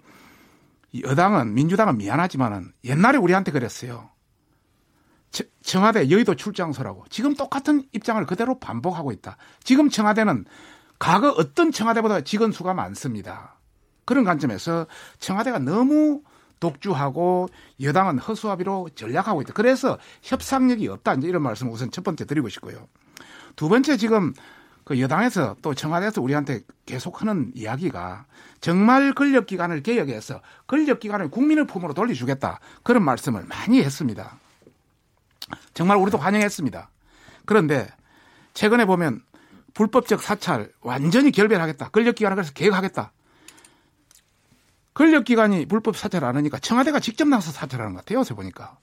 여당은 민주당은 미안하지만은 옛날에 우리한테 그랬어요. 저- 청와대 여의도 출장소라고 지금 똑같은 입장을 그대로 반복하고 있다. 지금 청와대는 과거 어떤 청와대보다 직원 수가 많습니다. 그런 관점에서 청와대가 너무 독주하고 여당은 허수아비로 전략하고 있다. 그래서 협상력이 없다. 이제 이런 말씀을 우선 첫 번째 드리고 싶고요. 두 번째 지금 그 여당에서 또 청와대에서 우리한테 계속하는 이야기가 정말 권력기관을 개혁해서 권력기관을 국민의 품으로 돌려주겠다. 그런 말씀을 많이 했습니다. 정말 우리도 환영했습니다. 그런데 최근에 보면 불법적 사찰 완전히 결별하겠다. 권력기관을 그래서 개혁하겠다. 권력기관이 불법 사찰 안 하니까 청와대가 직접 나서 사찰하는 것 같아요. 요새 보니까.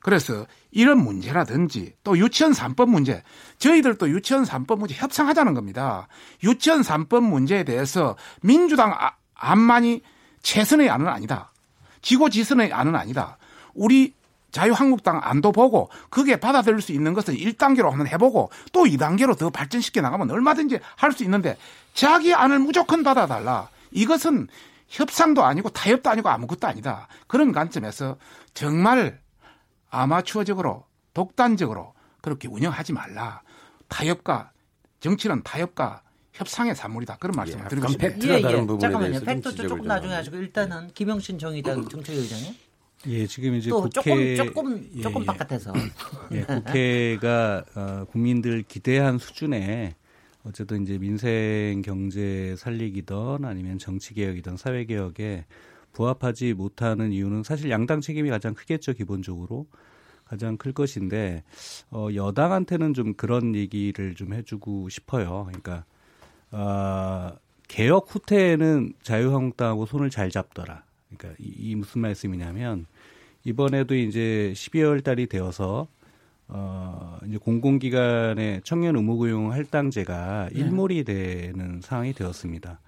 그래서 이런 문제라든지 또 유치원 3법 문제 저희들도 유치원 3법 문제 협상하자는 겁니다. 유치원 3법 문제에 대해서 민주당 아- 암만이 최선의 안은 아니다. 지고지선의 안은 아니다. 우리 자유한국당 안도 보고 그게 받아들일 수 있는 것은 1단계로 한번 해보고 또 2단계로 더 발전시켜 나가면 얼마든지 할 수 있는데 자기 안을 무조건 받아달라. 이것은 협상도 아니고 타협도 아니고 아무것도 아니다. 그런 관점에서 정말 아마추어적으로 독단적으로 그렇게 운영하지 말라. 타협과 정치는 타협과 협상의 산물이다. 그런 말씀을 예, 드리고 싶습니다. 팩트가 다른 부분에 잠깐만요. 팩트 조금 좀 나중에 하면. 하시고 일단은 김영신 정의당 정책위원장님 예, 지금 이제 또 국회 조금 조금 예, 조금 예. 바깥에서 예, 국회가 어, 국민들 기대한 수준의 어쨌든 이제 민생 경제 살리기든 아니면 정치 개혁이든 사회 개혁에 부합하지 못하는 이유는 사실 양당 책임이 가장 크겠죠 기본적으로 가장 클 것인데 어, 여당한테는 좀 그런 얘기를 좀 해주고 싶어요. 그러니까 어, 개혁 후퇴에는 자유한국당하고 손을 잘 잡더라. 그러니까 이, 이 무슨 말씀이냐면 이번에도 이제 12월 달이 되어서 어 이제 공공기관의 청년 의무고용 할당제가 일몰이 되는 상황이 되었습니다.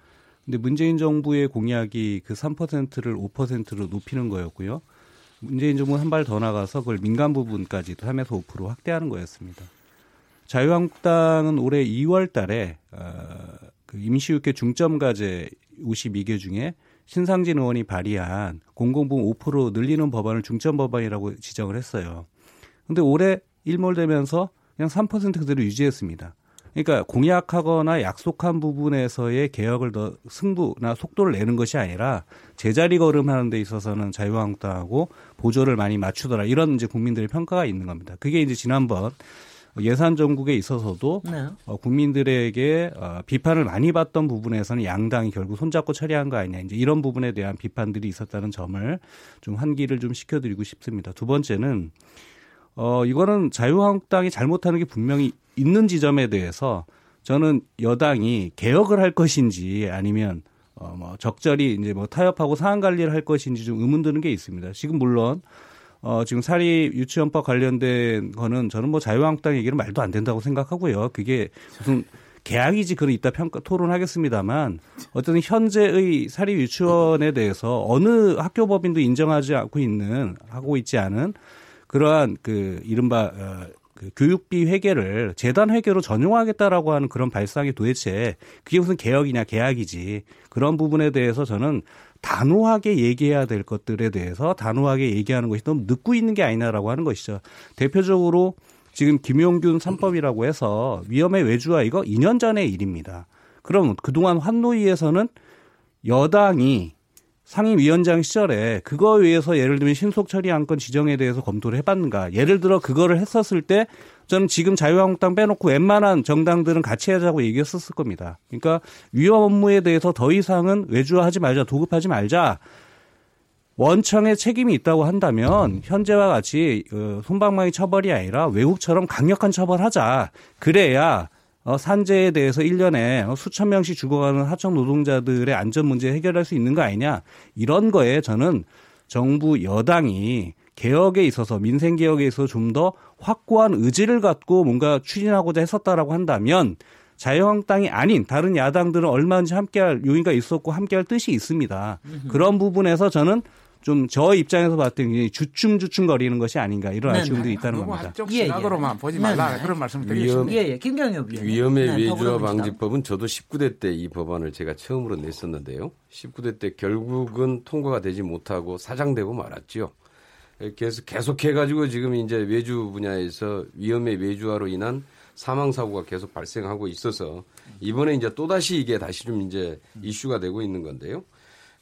근데 문재인 정부의 공약이 그 3%를 5%로 높이는 거였고요. 문재인 정부는 한 발 더 나가서 그걸 민간 부분까지도 3에서 5% 확대하는 거였습니다. 자유한국당은 올해 2월 달에 어, 그 임시육회 중점과제 52개 중에 신상진 의원이 발의한 공공부문 5% 늘리는 법안을 중점 법안이라고 지정을 했어요. 근데 올해 일몰되면서 그냥 3% 그대로 유지했습니다. 그러니까 공약하거나 약속한 부분에서의 개혁을 더 승부나 속도를 내는 것이 아니라 제자리 걸음하는 데 있어서는 자유한국당하고 보조를 많이 맞추더라 이런 이제 국민들의 평가가 있는 겁니다. 그게 이제 지난번 예산 정국에 있어서도 네. 어, 국민들에게 어, 비판을 많이 받던 부분에서는 양당이 결국 손잡고 처리한 거 아니냐 이제 이런 부분에 대한 비판들이 있었다는 점을 좀 환기를 좀 시켜드리고 싶습니다. 두 번째는 어 이거는 자유한국당이 잘못하는 게 분명히 있는 지점에 대해서 저는 여당이 개혁을 할 것인지 아니면 어 뭐 적절히 이제 뭐 타협하고 상한 관리를 할 것인지 좀 의문 드는 게 있습니다. 지금 물론 어, 지금 사립 유치원법 관련된 거는 저는 뭐 자유한국당 얘기는 말도 안 된다고 생각하고요. 그게 무슨 계약이지 그런 이따 평가 토론하겠습니다만 어쨌든 현재의 사립 유치원에 대해서 어느 학교 법인도 인정하지 않고 있는 하고 있지 않은 그러한 그 이른바 어, 그 교육비 회계를 재단 회계로 전용하겠다라고 하는 그런 발상이 도대체 그게 무슨 개혁이냐 계약이지 그런 부분에 대해서 저는 단호하게 얘기해야 될 것들에 대해서 단호하게 얘기하는 것이 너무 늦고 있는 게 아니냐라고 하는 것이죠. 대표적으로 지금 김용균 3법이라고 해서 위험의 외주화 이거 2년 전의 일입니다. 그럼 그동안 환노위에서는 여당이 상임위원장 시절에 그거에 의해서 예를 들면 신속 처리 안건 지정에 대해서 검토를 해봤는가. 예를 들어 그거를 했었을 때 저는 지금 자유한국당 빼놓고 웬만한 정당들은 같이 하자고 얘기했었을 겁니다. 그러니까 위험 업무에 대해서 더 이상은 외주화하지 말자, 도급하지 말자. 원청의 책임이 있다고 한다면 현재와 같이 어, 손방망이 처벌이 아니라 외국처럼 강력한 처벌하자. 그래야 어, 산재에 대해서 1년에 어, 수천 명씩 죽어가는 하청 노동자들의 안전 문제 해결할 수 있는 거 아니냐. 이런 거에 저는 정부 여당이 개혁에 있어서 민생 개혁에 있어서 좀 더 확고한 의지를 갖고 뭔가 추진하고자 했었다라고 한다면 자유한국당이 아닌 다른 야당들은 얼마든지 함께할 요인가 있었고 함께할 뜻이 있습니다. 그런 부분에서 저는 좀 저 입장에서 봤을 때 주춤주춤 거리는 것이 아닌가 이런 네, 아쉬움도 네. 있다는 겁니다. 한쪽 예, 예. 시각으로만 보지 네, 말라 네. 그런 말씀을 위험- 드리겠습니다. 예, 예. 김경엽 위원. 위험의 네, 외주화 더불어민주당. 방지법은 저도 19대 때 이 법안을 제가 처음으로 냈었는데요. 19대 때 결국은 통과가 되지 못하고 사장되고 말았지요. 그래서 계속해 가지고 지금 이제 외주 분야에서 위험의 외주화로 인한 사망 사고가 계속 발생하고 있어서 이번에 이제 또 다시 이게 다시 좀 이제 이슈가 되고 있는 건데요.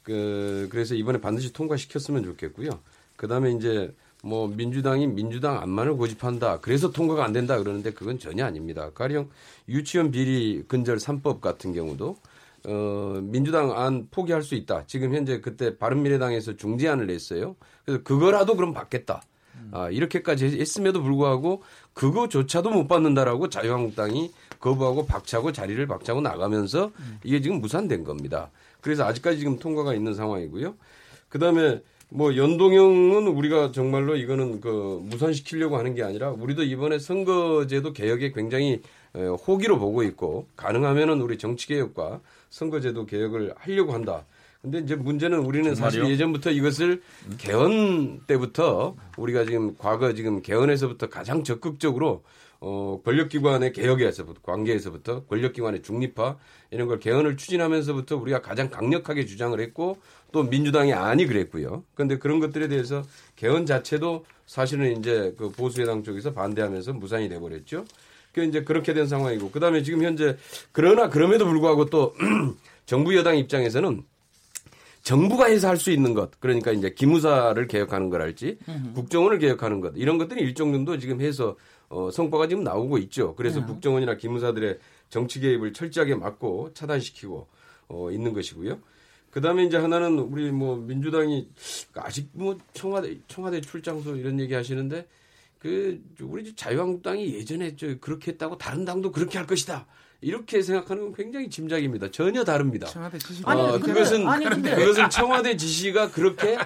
그 그래서 이번에 반드시 통과시켰으면 좋겠고요. 그다음에 이제 뭐 민주당이 민주당 안만을 고집한다. 그래서 통과가 안 된다 그러는데 그건 전혀 아닙니다. 가령 유치원 비리 근절 3법 같은 경우도 어, 민주당 안 포기할 수 있다. 지금 현재 그때 바른미래당에서 중재안을 냈어요. 그래서 그거라도 그럼 받겠다. 아, 이렇게까지 했음에도 불구하고 그거조차도 못 받는다라고 자유한국당이 거부하고 박차고 자리를 박차고 나가면서 이게 지금 무산된 겁니다. 그래서 아직까지 지금 통과가 있는 상황이고요. 그 다음에 뭐 연동형은 우리가 정말로 이거는 그 무산시키려고 하는 게 아니라 우리도 이번에 선거제도 개혁에 굉장히 에, 호기로 보고 있고 가능하면은 우리 정치 개혁과 선거제도 개혁을 하려고 한다. 근데 이제 문제는 우리는 사실 정말요? 예전부터 이것을 개헌 때부터 우리가 지금 과거 지금 개헌에서부터 가장 적극적으로 어 권력기관의 개혁에서부터 관계에서부터 권력기관의 중립화 이런 걸 개헌을 추진하면서부터 우리가 가장 강력하게 주장을 했고 또 민주당이 아니 그랬고요. 그런데 그런 것들에 대해서 개헌 자체도 사실은 이제 그 보수여당 쪽에서 반대하면서 무산이 돼 버렸죠. 그 이제 그렇게 된 상황이고 그다음에 지금 현재 그러나 그럼에도 불구하고 또 정부 여당 입장에서는 정부가 해서 할 수 있는 것 그러니까 이제 기무사를 개혁하는 거랄지 국정원을 개혁하는 것 이런 것들이 일정 정도 지금 해서 어, 성과가 지금 나오고 있죠. 그래서 국정원이나 기무사들의 정치 개입을 철저하게 막고 차단시키고 어, 있는 것이고요. 그다음에 이제 하나는 우리 뭐 민주당이 아직 뭐 청와대 청와대 출장소 이런 얘기 하시는데 그 우리 자유한국당이 예전에 저 그렇게 했다고 다른 당도 그렇게 할 것이다. 이렇게 생각하는 건 굉장히 짐작입니다. 전혀 다릅니다. 청와대 지시 아니, 어, 근데- 그것은 아니, 근데- 그것은 청와대 지시가 그렇게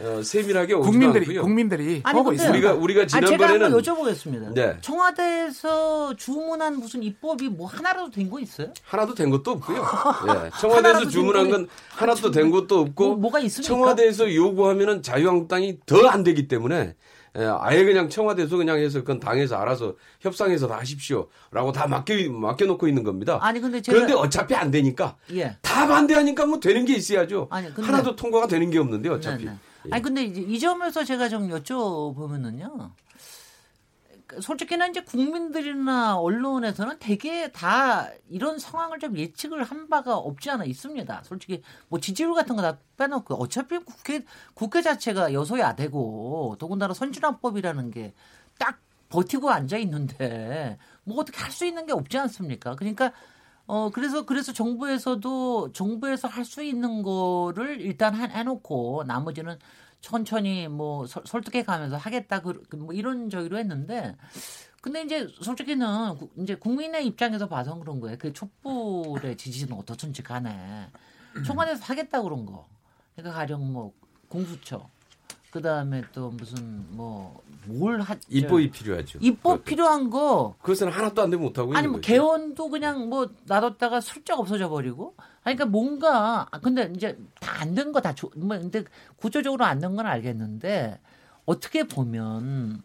어, 세밀하게 국민들이 않고요. 국민들이 아니, 보고 근데- 있습니다. 우리가 우리가 제가 지난번에는 한번 여쭤보겠습니다. 네. 청와대에서 주문한 무슨 입법이 뭐 하나라도 된 거 있어요? 하나도 된 것도 없고요. 예. 청와대에서 주문한 된건 하나도 된 것도 없고 뭐- 뭐가 있습니까? 청와대에서 요구하면은 자유한국당이 더 안 되기 때문에 예, 아예 그냥 청와대에서 그냥 해서 그건 당에서 알아서 협상해서 다 하십시오라고 다 맡겨 맡겨놓고 있는 겁니다. 아니, 근데 제가- 그런데 어차피 안 되니까 예. 다 반대하니까 뭐 되는 게 있어야죠. 아니, 근데- 하나도 통과가 되는 게 없는데 어차피. 네, 네. 예. 아니 근데 이 점에서 제가 좀 여쭤보면은요. 그 솔직히는 이제 국민들이나 언론에서는 되게 다 이런 상황을 좀 예측을 한 바가 없지 않아 있습니다. 솔직히 뭐 지지율 같은 거 다 빼놓고 어차피 국회 국회 자체가 여소야되고 더군다나 선진화법이라는 게 딱 버티고 앉아 있는데 뭐 어떻게 할 수 있는 게 없지 않습니까? 그러니까 어 그래서 그래서 정부에서도 정부에서 할 수 있는 거를 일단 해- 해놓고 나머지는 천천히 뭐 설- 설득해 가면서 하겠다 그, 그뭐 이런 저기로 했는데 근데 이제 솔직히는 구- 이제 국민의 입장에서 봐서 그런 거예요. 그 촛불의 지지는 어떻든지 간에 청와대에서 하겠다 그런 거. 그러니까 가령 뭐 공수처 그 다음에 또 무슨 뭐뭘 하 입법이 필요하죠. 입법 그것도. 필요한 거 그것은 하나도 안 되면 못 하고 아니 뭐 거죠. 개헌도 그냥 뭐 놔뒀다가 슬쩍 없어져 버리고 아니 그러니까 뭔가 아, 근데 이제 다 안 된 거다 뭐 근데 구조적으로 안 된 건 알겠는데 어떻게 보면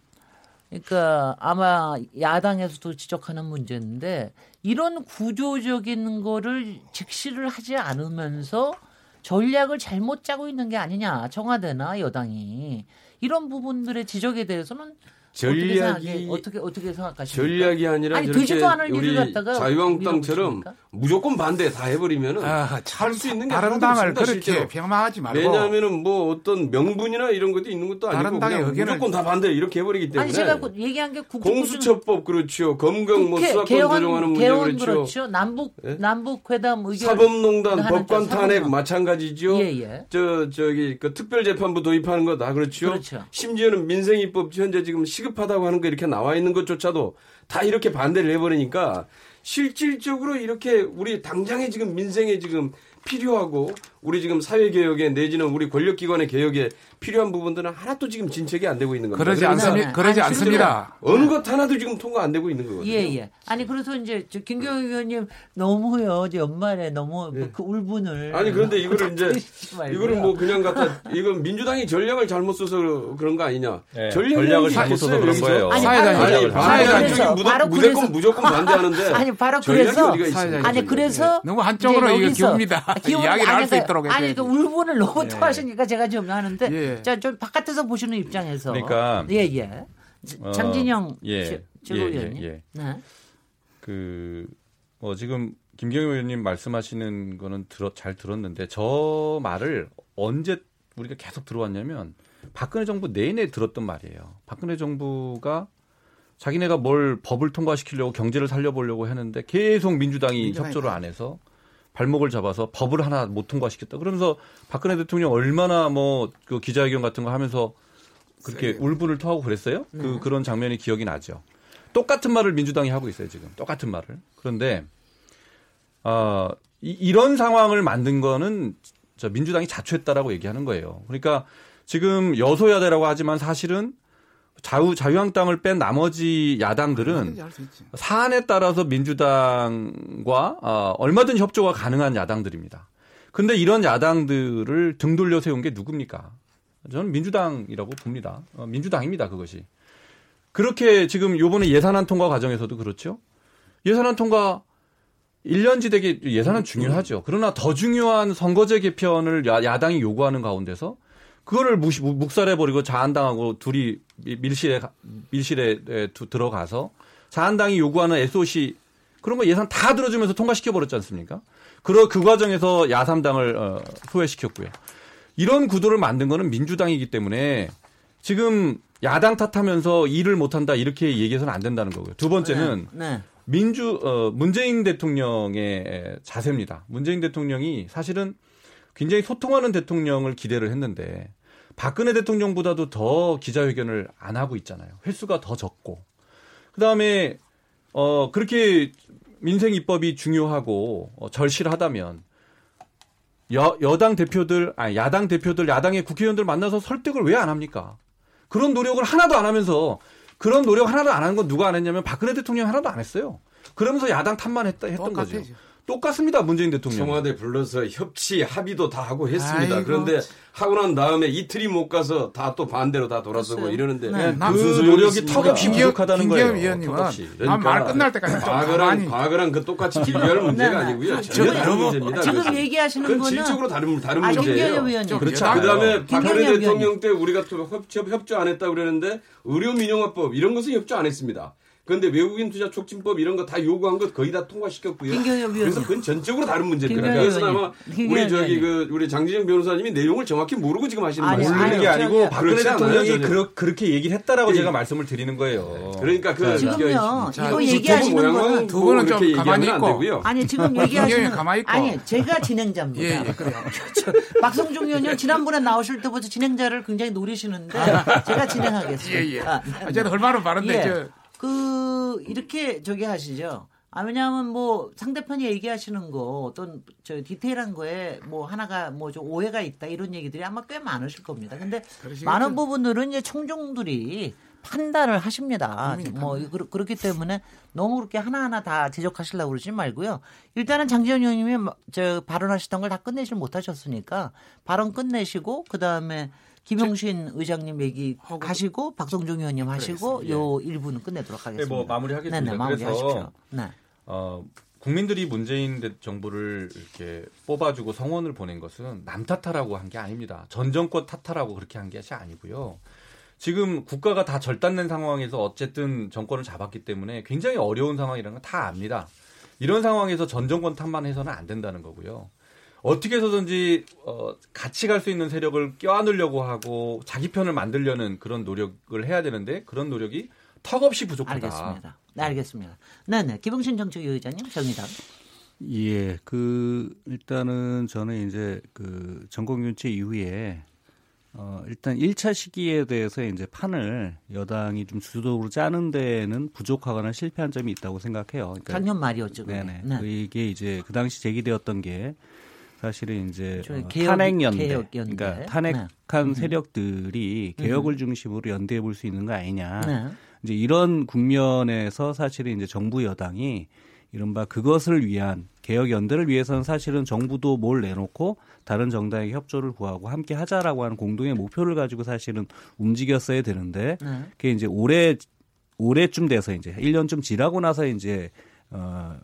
그러니까 아마 야당에서도 지적하는 문제인데 이런 구조적인 거를 직시를 하지 않으면서 전략을 잘못 짜고 있는 게 아니냐 청와대나 여당이. 이런 부분들의 지적에 대해서는 전략이- 어떻게 어떻게 생각하십니까? 전략이 아니라 아니, 저렇게 되지도 않을 일을 우리 갖다가 자유한국당처럼? 무조건 반대 다 해버리면은 아, 할수 있는 게 다른 당을 없습니다, 그렇게 실제로. 평망하지 말고 왜냐하면은 뭐 어떤 명분이나 이런 것도 있는 것도 아니고 다른 당의 그냥 의견을- 무조건 다 반대 이렇게 해버리기 때문에 아니 제가 그 얘기한 게 국정 공수처법 그렇죠 검경 뭐 수사권 개헌 조정하는 문제 그렇죠, 그렇죠. 남북 예? 남북 회담 의견 사법농단 법관 저 탄핵. 마찬가지죠 예, 예. 저 저기 그 특별재판부 도입하는 거 다 그렇죠. 그렇죠. 심지어는 민생입법 현재 지금 시급 하다고 하는 거 이렇게 나와 있는 것조차도 다 이렇게 반대를 해버리니까 실질적으로 이렇게 우리 당장에 지금 민생에 지금 필요하고 우리 지금 사회개혁에 내지는 우리 권력기관의 개혁에 필요한 부분들은 하나도 지금 진척이 안 되고 있는 겁니다. 그러지 그러니까 않습니다. 네. 그러지 아니, 않습니다. 어느 것 하나도 지금 통과 안 되고 있는 거거든요. 예, 예. 아니, 그래서 이제, 저, 김경희 의원님, 너무요. 이제 연말에 너무 그 울분을. 네. 아니 그런데 이거를 이제. 이거를 뭐 그냥 갖다 이건 민주당이 전략을 잘못 써서 그런 거 아니냐? 네, 전략을 잘못 써서 그런 거예요. 아니, 무조- 바로 무조건 그래서- 무조건 반대하는데 아니, 바로 그래서. 아니, 그래서. 너무 한쪽으로 이거 기웁니다. 이야기를 아니, 할수 그러니 까- 있도록 아니. 그 울분을 너무 토하시니까 제가 좀 하는데. 예. 자, 좀 바깥에서 보시는 입장에서. 그러니까 예, 예. 어, 장진영 예, 제- 예, 최고위원님. 예, 예. 네. 그, 어, 지금 김경희 의원님 말씀하시는 거는 들어, 잘 들었는데 저 말을 언제 우리가 계속 들어왔냐면 박근혜 정부 내내 들었던 말이에요. 박근혜 정부가 자기네가 뭘 법을 통과시키려고 경제를 살려보려고 했는데 계속 민주당이 민주당이 협조를 안 해서 발목을 잡아서 법을 하나 못 통과시켰다. 그러면서 박근혜 대통령 얼마나 뭐 그 기자회견 같은 거 하면서 그렇게 울분을 토하고 그랬어요? 그 그런 장면이 기억이 나죠. 똑같은 말을 민주당이 하고 있어요 지금 똑같은 말을. 그런데 아 이, 이런 상황을 만든 거는 저 민주당이 자초했다라고 얘기하는 거예요. 그러니까 지금 여소야대라고 하지만 사실은 자유 자유한국당을 뺀 나머지 야당들은 얼마든지 할수 있지. 사안에 따라서 민주당과 어, 얼마든 협조가 가능한 야당들입니다. 근데 이런 야당들을 등 돌려 세운 게 누굽니까? 저는 민주당이라고 봅니다. 어, 민주당입니다, 그것이. 그렇게 지금 요번에 예산안 통과 과정에서도 그렇죠. 예산안 통과 1년지대게 예산은 중요하죠. 그러나 더 중요한 선거제 개편을 야, 당이 요구하는 가운데서 그거를 무시, 묵살해버리고 자한당하고 둘이 밀실에, 밀실에 두, 들어가서 자한당이 요구하는 SOC 그런 거 예산 다 들어주면서 통과시켜 버렸지 않습니까? 그러, 그 과정에서 야삼당을 어, 소외시켰고요. 이런 구도를 만든 거는 민주당이기 때문에 지금 야당 탓하면서 일을 못한다 이렇게 얘기해서는 안 된다는 거고요. 두 번째는 네, 네. 민주 어, 문재인 대통령의 자세입니다. 문재인 대통령이 사실은 굉장히 소통하는 대통령을 기대를 했는데 박근혜 대통령보다도 더 기자회견을 안 하고 있잖아요. 횟수가 더 적고. 그다음에 어 그렇게 민생 입법이 중요하고 어, 절실하다면 여, 여당 대표들 아니 야당 대표들 야당의 국회의원들 만나서 설득을 왜 안 합니까? 그런 노력을 하나도 안 하면서 그런 노력 하나도 안 하는 건 누가 안 했냐면 박근혜 대통령이 하나도 안 했어요. 그러면서 야당 탓만 했다, 했던 거죠. 똑같습니다. 문재인 대통령. 청와대 불러서 협치 합의도 다 하고 했습니다. 아이고. 그런데 하고 난 다음에 이틀이 못 가서 다 또 반대로 다 돌아서고. 이러는데 네. 무슨 그 노력이 턱없이 부족하다는 거예요. 위원님은 그러니까 말 끝날 때까지 과거랑 과거랑 그 똑같이 비교할 문제가 아니고요. 전혀 다른 문제입니다. 지금 얘기하시는 거는 질적으로 다른 다른 아, 문제예요. 그렇죠. 그다음에 박근혜 대통령 때 우리가 또 협조 협조 안 했다 그러는데 의료 민영화법 이런 것은 협조 안 했습니다. 그런데 외국인 투자 촉진법 이런 거 다 요구한 것 거의 다 통과시켰고요. 그래서 그건 전적으로 다른 문제입니다. 그래서 아마 우리 저기 그 우리 장진영 변호사님이 내용을 정확히 모르고 지금 하시는 말씀이에요. 모르는 게 아니고 박근혜 대통령이 그러, 그렇게 얘기를 했다라고 네. 제가 말씀을 드리는 거예요. 네. 그러니까 그 지금요 이거 얘기하시는 거는 두 분은 좀 가만히 있고 아니 지금 얘기하시는 가만히 있고 아니 제가 진행자입니다. 예, 예, 그래요. 박성중 의원님 지난번에 나오실 때부터 진행자를 굉장히 노리시는데 제가 진행하겠습니다. 예, 예. 아, 제가 얼마나 바른데 예. 그 이렇게 저기 하시죠. 아 왜냐하면 뭐 상대편이 얘기하시는 거 어떤 저 디테일한 거에 뭐 하나가 뭐 좀 오해가 있다 이런 얘기들이 아마 꽤 많으실 겁니다. 근데 그러시겠죠. 많은 부분들은 이제 총종들이 판단을 하십니다. 음, 뭐 그, 그렇기 때문에 너무 그렇게 하나하나 다 지적하시려고 그러지 말고요. 일단은 장지현 의원님이 저 발언하시던 걸 다 끝내지 못하셨으니까 발언 끝내시고 그 다음에 김용신 의장님 얘기 가시고 박성종 의원님 하시고 예. 요 일부는 끝내도록 하겠습니다. 네, 뭐 마무리하겠습니다. 네, 네, 마무리하십시오. 네. 어, 국민들이 문재인 정부를 이렇게 뽑아주고 성원을 보낸 것은 남 탓하라고 한 게 아닙니다. 전 정권 탓하라고 그렇게 한 것이 아니고요. 지금 국가가 다 절단된 상황에서 어쨌든 정권을 잡았기 때문에 굉장히 어려운 상황이라는 건 다 압니다. 이런 상황에서 전 정권 탓만 해서는 안 된다는 거고요. 어떻게 해서든지 어, 같이 갈 수 있는 세력을 껴안으려고 하고 자기 편을 만들려는 그런 노력을 해야 되는데 그런 노력이 턱없이 부족하다. 알겠습니다. 네, 알겠습니다. 네, 네. 기봉신 정책위 의장님 정리다. 예, 그 일단은 저는 이제 그 전공윤체 이후에 어, 일단 1차 시기에 대해서 이제 판을 여당이 좀 주도적으로 짜는 데는 부족하거나 실패한 점이 있다고 생각해요. 그러니까, 작년 말이었죠. 네네. 네. 이게 이제 그 당시 제기되었던 게 사실은 이제 어, 개혁, 탄핵 연대, 그러니까 탄핵한 네. 세력들이 음. 개혁을 중심으로 연대해 볼 수 있는 거 아니냐. 네. 이제 이런 국면에서 사실은 이제 정부 여당이 이른바 그것을 위한 개혁 연대를 위해서는 사실은 정부도 뭘 내놓고 다른 정당에게 협조를 구하고 함께 하자라고 하는 공동의 목표를 가지고 사실은 움직였어야 되는데 네. 그게 이제 올해 올해쯤 돼서 이제 1년쯤 지나고 나서 이제 어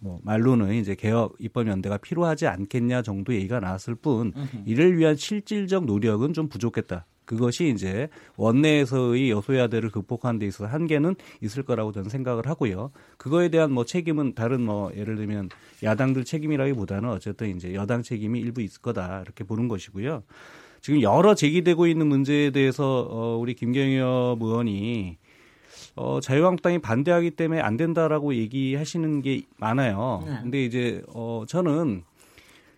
뭐 말로는 이제 개혁 입법 연대가 필요하지 않겠냐 정도 얘기가 나왔을 뿐 이를 위한 실질적 노력은 좀 부족했다. 그것이 이제 원내에서의 여소야대를 극복하는 데 있어서 한계는 있을 거라고 저는 생각을 하고요. 그거에 대한 뭐 책임은 다른 뭐 예를 들면 야당들 책임이라기보다는 어쨌든 이제 여당 책임이 일부 있을 거다 이렇게 보는 것이고요. 지금 여러 제기되고 있는 문제에 대해서 어 우리 김경엽 의원이 어, 자유한국당이 반대하기 때문에 안 된다라고 얘기하시는 게 많아요. 네. 근데 이제 어, 저는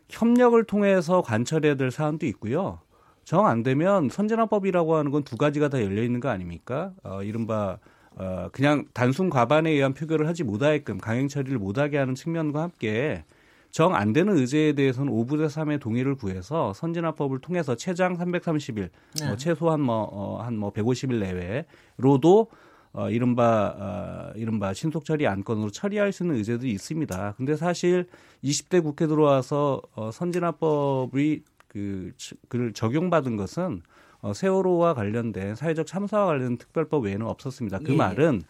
협력을 통해서 관철해야 될 사안도 있고요. 정 안 되면 선진화법이라고 하는 건 두 가지가 다 열려 있는 거 아닙니까? 어, 이른바 어, 그냥 단순 과반에 의한 표결을 하지 못하게끔 강행 처리를 못하게 하는 측면과 함께 정 안 되는 의제에 대해서는 5분의 3의 동의를 구해서 선진화법을 통해서 최장 330일, 네. 어, 최소한 뭐, 어, 한뭐 150일 내외로도 어, 이른바, 어, 이른바 신속 처리 안건으로 처리할 수 있는 의제들이 있습니다. 근데 사실 20대 국회 들어와서 어, 선진화법이 그, 그 적용받은 것은 어, 세월호와 관련된 사회적 참사와 관련된 특별법 외에는 없었습니다. 그 예. 말은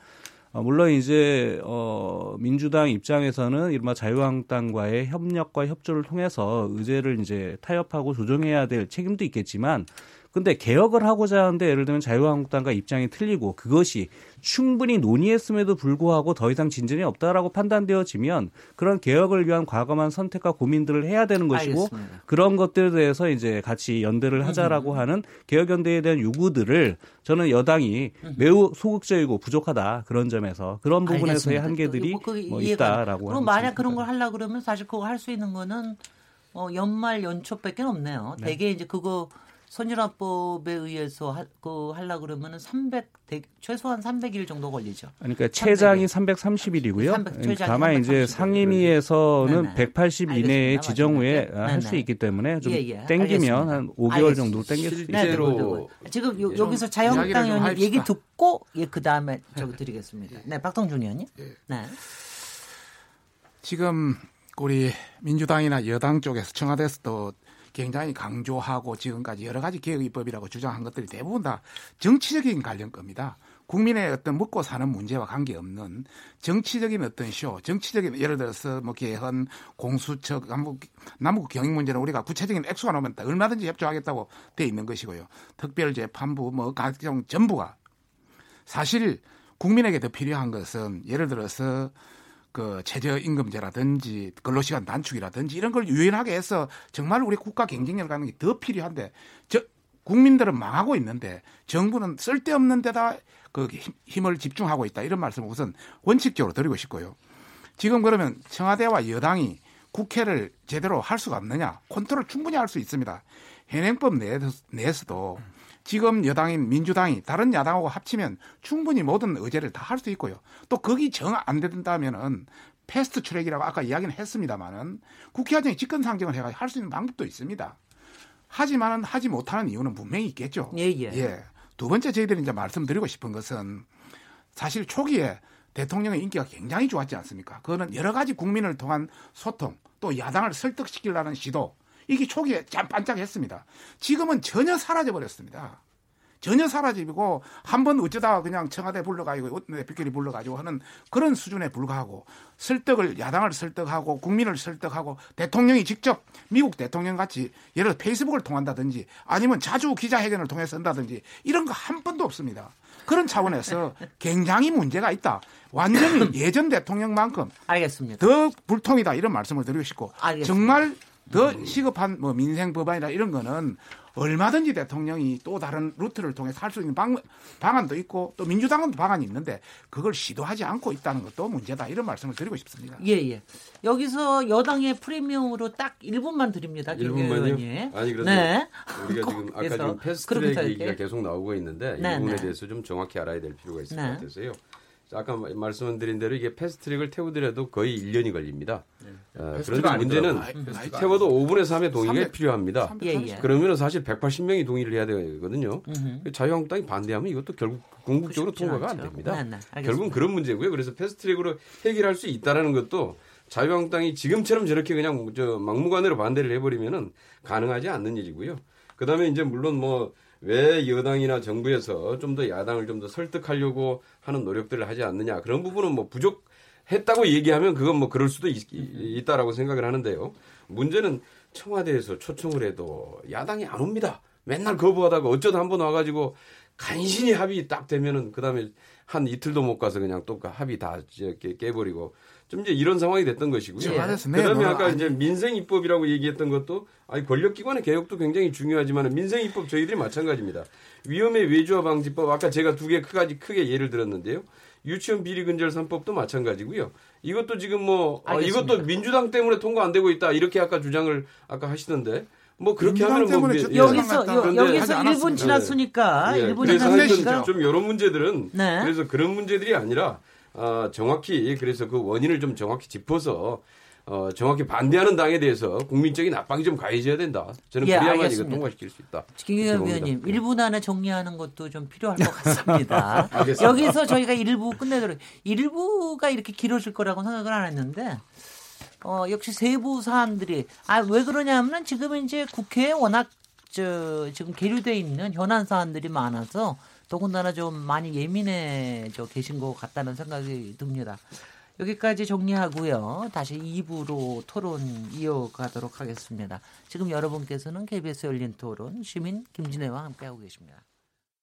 어, 물론 이제 어, 민주당 입장에서는 이른바 자유한국당과의 협력과 협조를 통해서 의제를 이제 타협하고 조정해야 될 책임도 있겠지만 근데 개혁을 하고자 하는데 예를 들면 자유한국당과 입장이 틀리고 그것이 충분히 논의했음에도 불구하고 더 이상 진전이 없다라고 판단되어지면 그런 개혁을 위한 과감한 선택과 고민들을 해야 되는 것이고 알겠습니다. 그런 것들에 대해서 이제 같이 연대를 하자라고 하는 개혁 연대에 대한 요구들을 저는 여당이 매우 소극적이고 부족하다 그런 점에서 그런 부분에서의 알겠습니다. 한계들이 뭐 그게 뭐 있다라고 그럼 만약 그런. 걸 하려 그러면 사실 그거 할 수 있는 거는 어, 연말 연초밖에 없네요. 대개 이제 그거 선진화법에 의해서 하, 그 하려 그러면은 300 대, 최소한 300일 정도 걸리죠. 그러니까 최장이 330일이고요. 300, 최장이 다만 이제 330일. 상임위에서는 네네. 180 이내에 알겠습니다. 지정 후에 맞습니다. 할수 네네. 있기 때문에 좀 예, 예. 땡기면 알겠습니다. 한 5개월 알겠습니다. 정도 땡길 수. 네, 네, 네, 네. 지금 요, 좀 여기서 좀 의원님 얘기. 듣고 예, 그 다음에 저기 드리겠습니다. 네, 박동준 의원님. 네. 지금 우리 민주당이나 여당 쪽에서 청와대에서도 굉장히 강조하고 지금까지 여러 가지 개혁 입법이라고 주장한 것들이 대부분 다 정치적인 관련 겁니다. 국민의 어떤 먹고 사는 문제와 관계없는 정치적인 어떤 쇼, 정치적인 예를 들어서 뭐 개헌, 공수처, 남북, 남북 경영 문제는 우리가 구체적인 액수가 나오면 다 얼마든지 협조하겠다고 돼 있는 것이고요. 특별재판부 뭐 각종 전부가 사실 국민에게 더 필요한 것은 예를 들어서 그 최저 임금제라든지 근로시간 단축이라든지 이런 걸 유연하게 해서 정말 우리 국가 경쟁력을 가는 게 더 필요한데 저 국민들은 망하고 있는데 정부는 쓸데없는 데다 그 힘- 힘을 집중하고 있다 이런 말씀을 우선 원칙적으로 드리고 싶고요. 지금 그러면 청와대와 여당이 국회를 제대로 할 수가 없느냐? 컨트롤 충분히 할 수 있습니다. 현행법 내에서- 내에서도 지금 여당인 민주당이 다른 야당하고 합치면 충분히 모든 의제를 다 할 수 있고요. 또 거기 정 안 된다면은 패스트 트랙이라고 아까 이야기는 했습니다만은 국회의장이 직권 상정을 해가지고 할수 있는 방법도 있습니다. 하지만은 하지 못하는 이유는 분명히 있겠죠. 예, 예. 두 번째 저희들이 이제 말씀드리고 싶은 것은 사실 초기에 대통령의 인기가 굉장히 좋았지 않습니까? 그거는 여러 가지 국민을 통한 소통 또 야당을 설득시키려는 시도 이게 초기에 참 반짝했습니다. 지금은 전혀 사라져 버렸습니다. 전혀 사라지고 한 번 어쩌다가 그냥 청와대 불러가지고 내비끼리 불러가지고 하는 그런 수준에 불과하고 설득을 야당을 설득하고 국민을 설득하고 대통령이 직접 미국 대통령 같이 예를 들어 페이스북을 통한다든지 아니면 자주 기자회견을 통해서 한다든지 이런 거 한 번도 없습니다. 그런 차원에서 굉장히 문제가 있다. 완전히 예전 대통령만큼 알겠습니다. 더 불통이다 이런 말씀을 드리고 싶고 알겠습니다. 정말 더 시급한 뭐 민생 법안이나 이런 거는 얼마든지 대통령이 또 다른 루트를 통해서 할수 있는 방, 방안도 있고 또 민주당은 방안이 있는데 그걸 시도하지 않고 있다는 것도 문제다 이런 말씀을 드리고 싶습니다. 예, 예. 여기서 여당의 프리미엄으로 딱 1분만 드립니다. 김규 1분만요? 의원님. 아니 그래도 네. 우리가 지금 아까 그래서 지금 패스트트랙 그러면서 얘기가. 계속 나오고 있는데 네, 이 부분에 네. 대해서 좀 정확히 알아야 될 필요가 있을 네. 것 같아서요. 자, 아까 마- 말씀드린 대로 이게 패스트트랙을 태우더라도 거의 1년이 걸립니다. 어, 그런데 문제는 아니더라고요. 아이, 태워도 5분에서 3의 동의가 300. 필요합니다. 예, 예. 그러면 사실 180명이 동의를 해야 되거든요. 음흠. 자유한국당이 반대하면 이것도 결국 궁극적으로 쉽지 통과가 안 않죠. 됩니다. 네, 네. 결국은 그런 문제고요. 그래서 패스트트랙으로 해결할 수 있다라는 것도 자유한국당이 지금처럼 저렇게 그냥 저 막무가내로 반대를 해버리면은 가능하지 않는 일이고요. 그다음에 이제 물론 뭐 왜 여당이나 정부에서 좀 더 야당을 좀 더 설득하려고 하는 노력들을 하지 않느냐 그런 부분은 뭐 부족했다고 얘기하면 그건 뭐 그럴 수도 있, 있다라고 생각을 하는데요. 문제는 청와대에서 초청을 해도 야당이 안 옵니다. 맨날 거부하다가 어쩌다 한 번 와가지고 간신히 합의 딱 되면은 그 다음에 한 이틀도 못 가서 그냥 또그 합의 다 깨버리고 좀 이제 이런 상황이 됐던 것이고요. 청와대에서 그다음에 내놓은 아까 아니- 이제 민생 입법이라고 얘기했던 것도 아니 권력 기관의 개혁도 굉장히 중요하지만 민생 입법 저희들이 마찬가지입니다. 위험의 외주화 방지법 아까 제가 두 개 크가지 크게 예를 들었는데요. 유치원 비리 근절 3법도 마찬가지고요. 이것도 지금 뭐 아, 알겠습니다. 이것도 민주당 때문에 통과 안 되고 있다 이렇게 아까 주장을 아까 하시던데 뭐 그렇게 하면 뭐 예. 여기서 여, 여기서 하지 1분 않았습니다. 지났으니까 예, 1분 그래서 지났으니까 좀 이런 문제들은 네. 그래서 그런 문제들이 아니라 아, 정확히 그래서 그 원인을 좀 정확히 짚어서 어, 정확히 반대하는 당에 대해서 국민적인 압박이 좀 가해져야 된다. 저는 예, 그래야만 알겠습니다. 이거 통과시킬 수 있다. 그렇게 위원님, 봅니다. 1분 안에 정리하는 것도 좀 필요할 것 같습니다. 여기서 저희가 1부 끝내도록 1부가 이렇게 길어질 거라고 생각을 안 했는데 어, 역시 세부 사안들이 아, 왜 그러냐면은 지금 이제 국회에 워낙 저 지금 계류돼 있는 현안 사안들이 많아서 더군다나 좀 많이 예민해져 계신 것 같다는 생각이 듭니다. 여기까지 정리하고요. 다시 2부로 토론 이어가도록 하겠습니다. 지금 여러분께서는 KBS 열린 토론 시민 김진애와 함께하고 계십니다.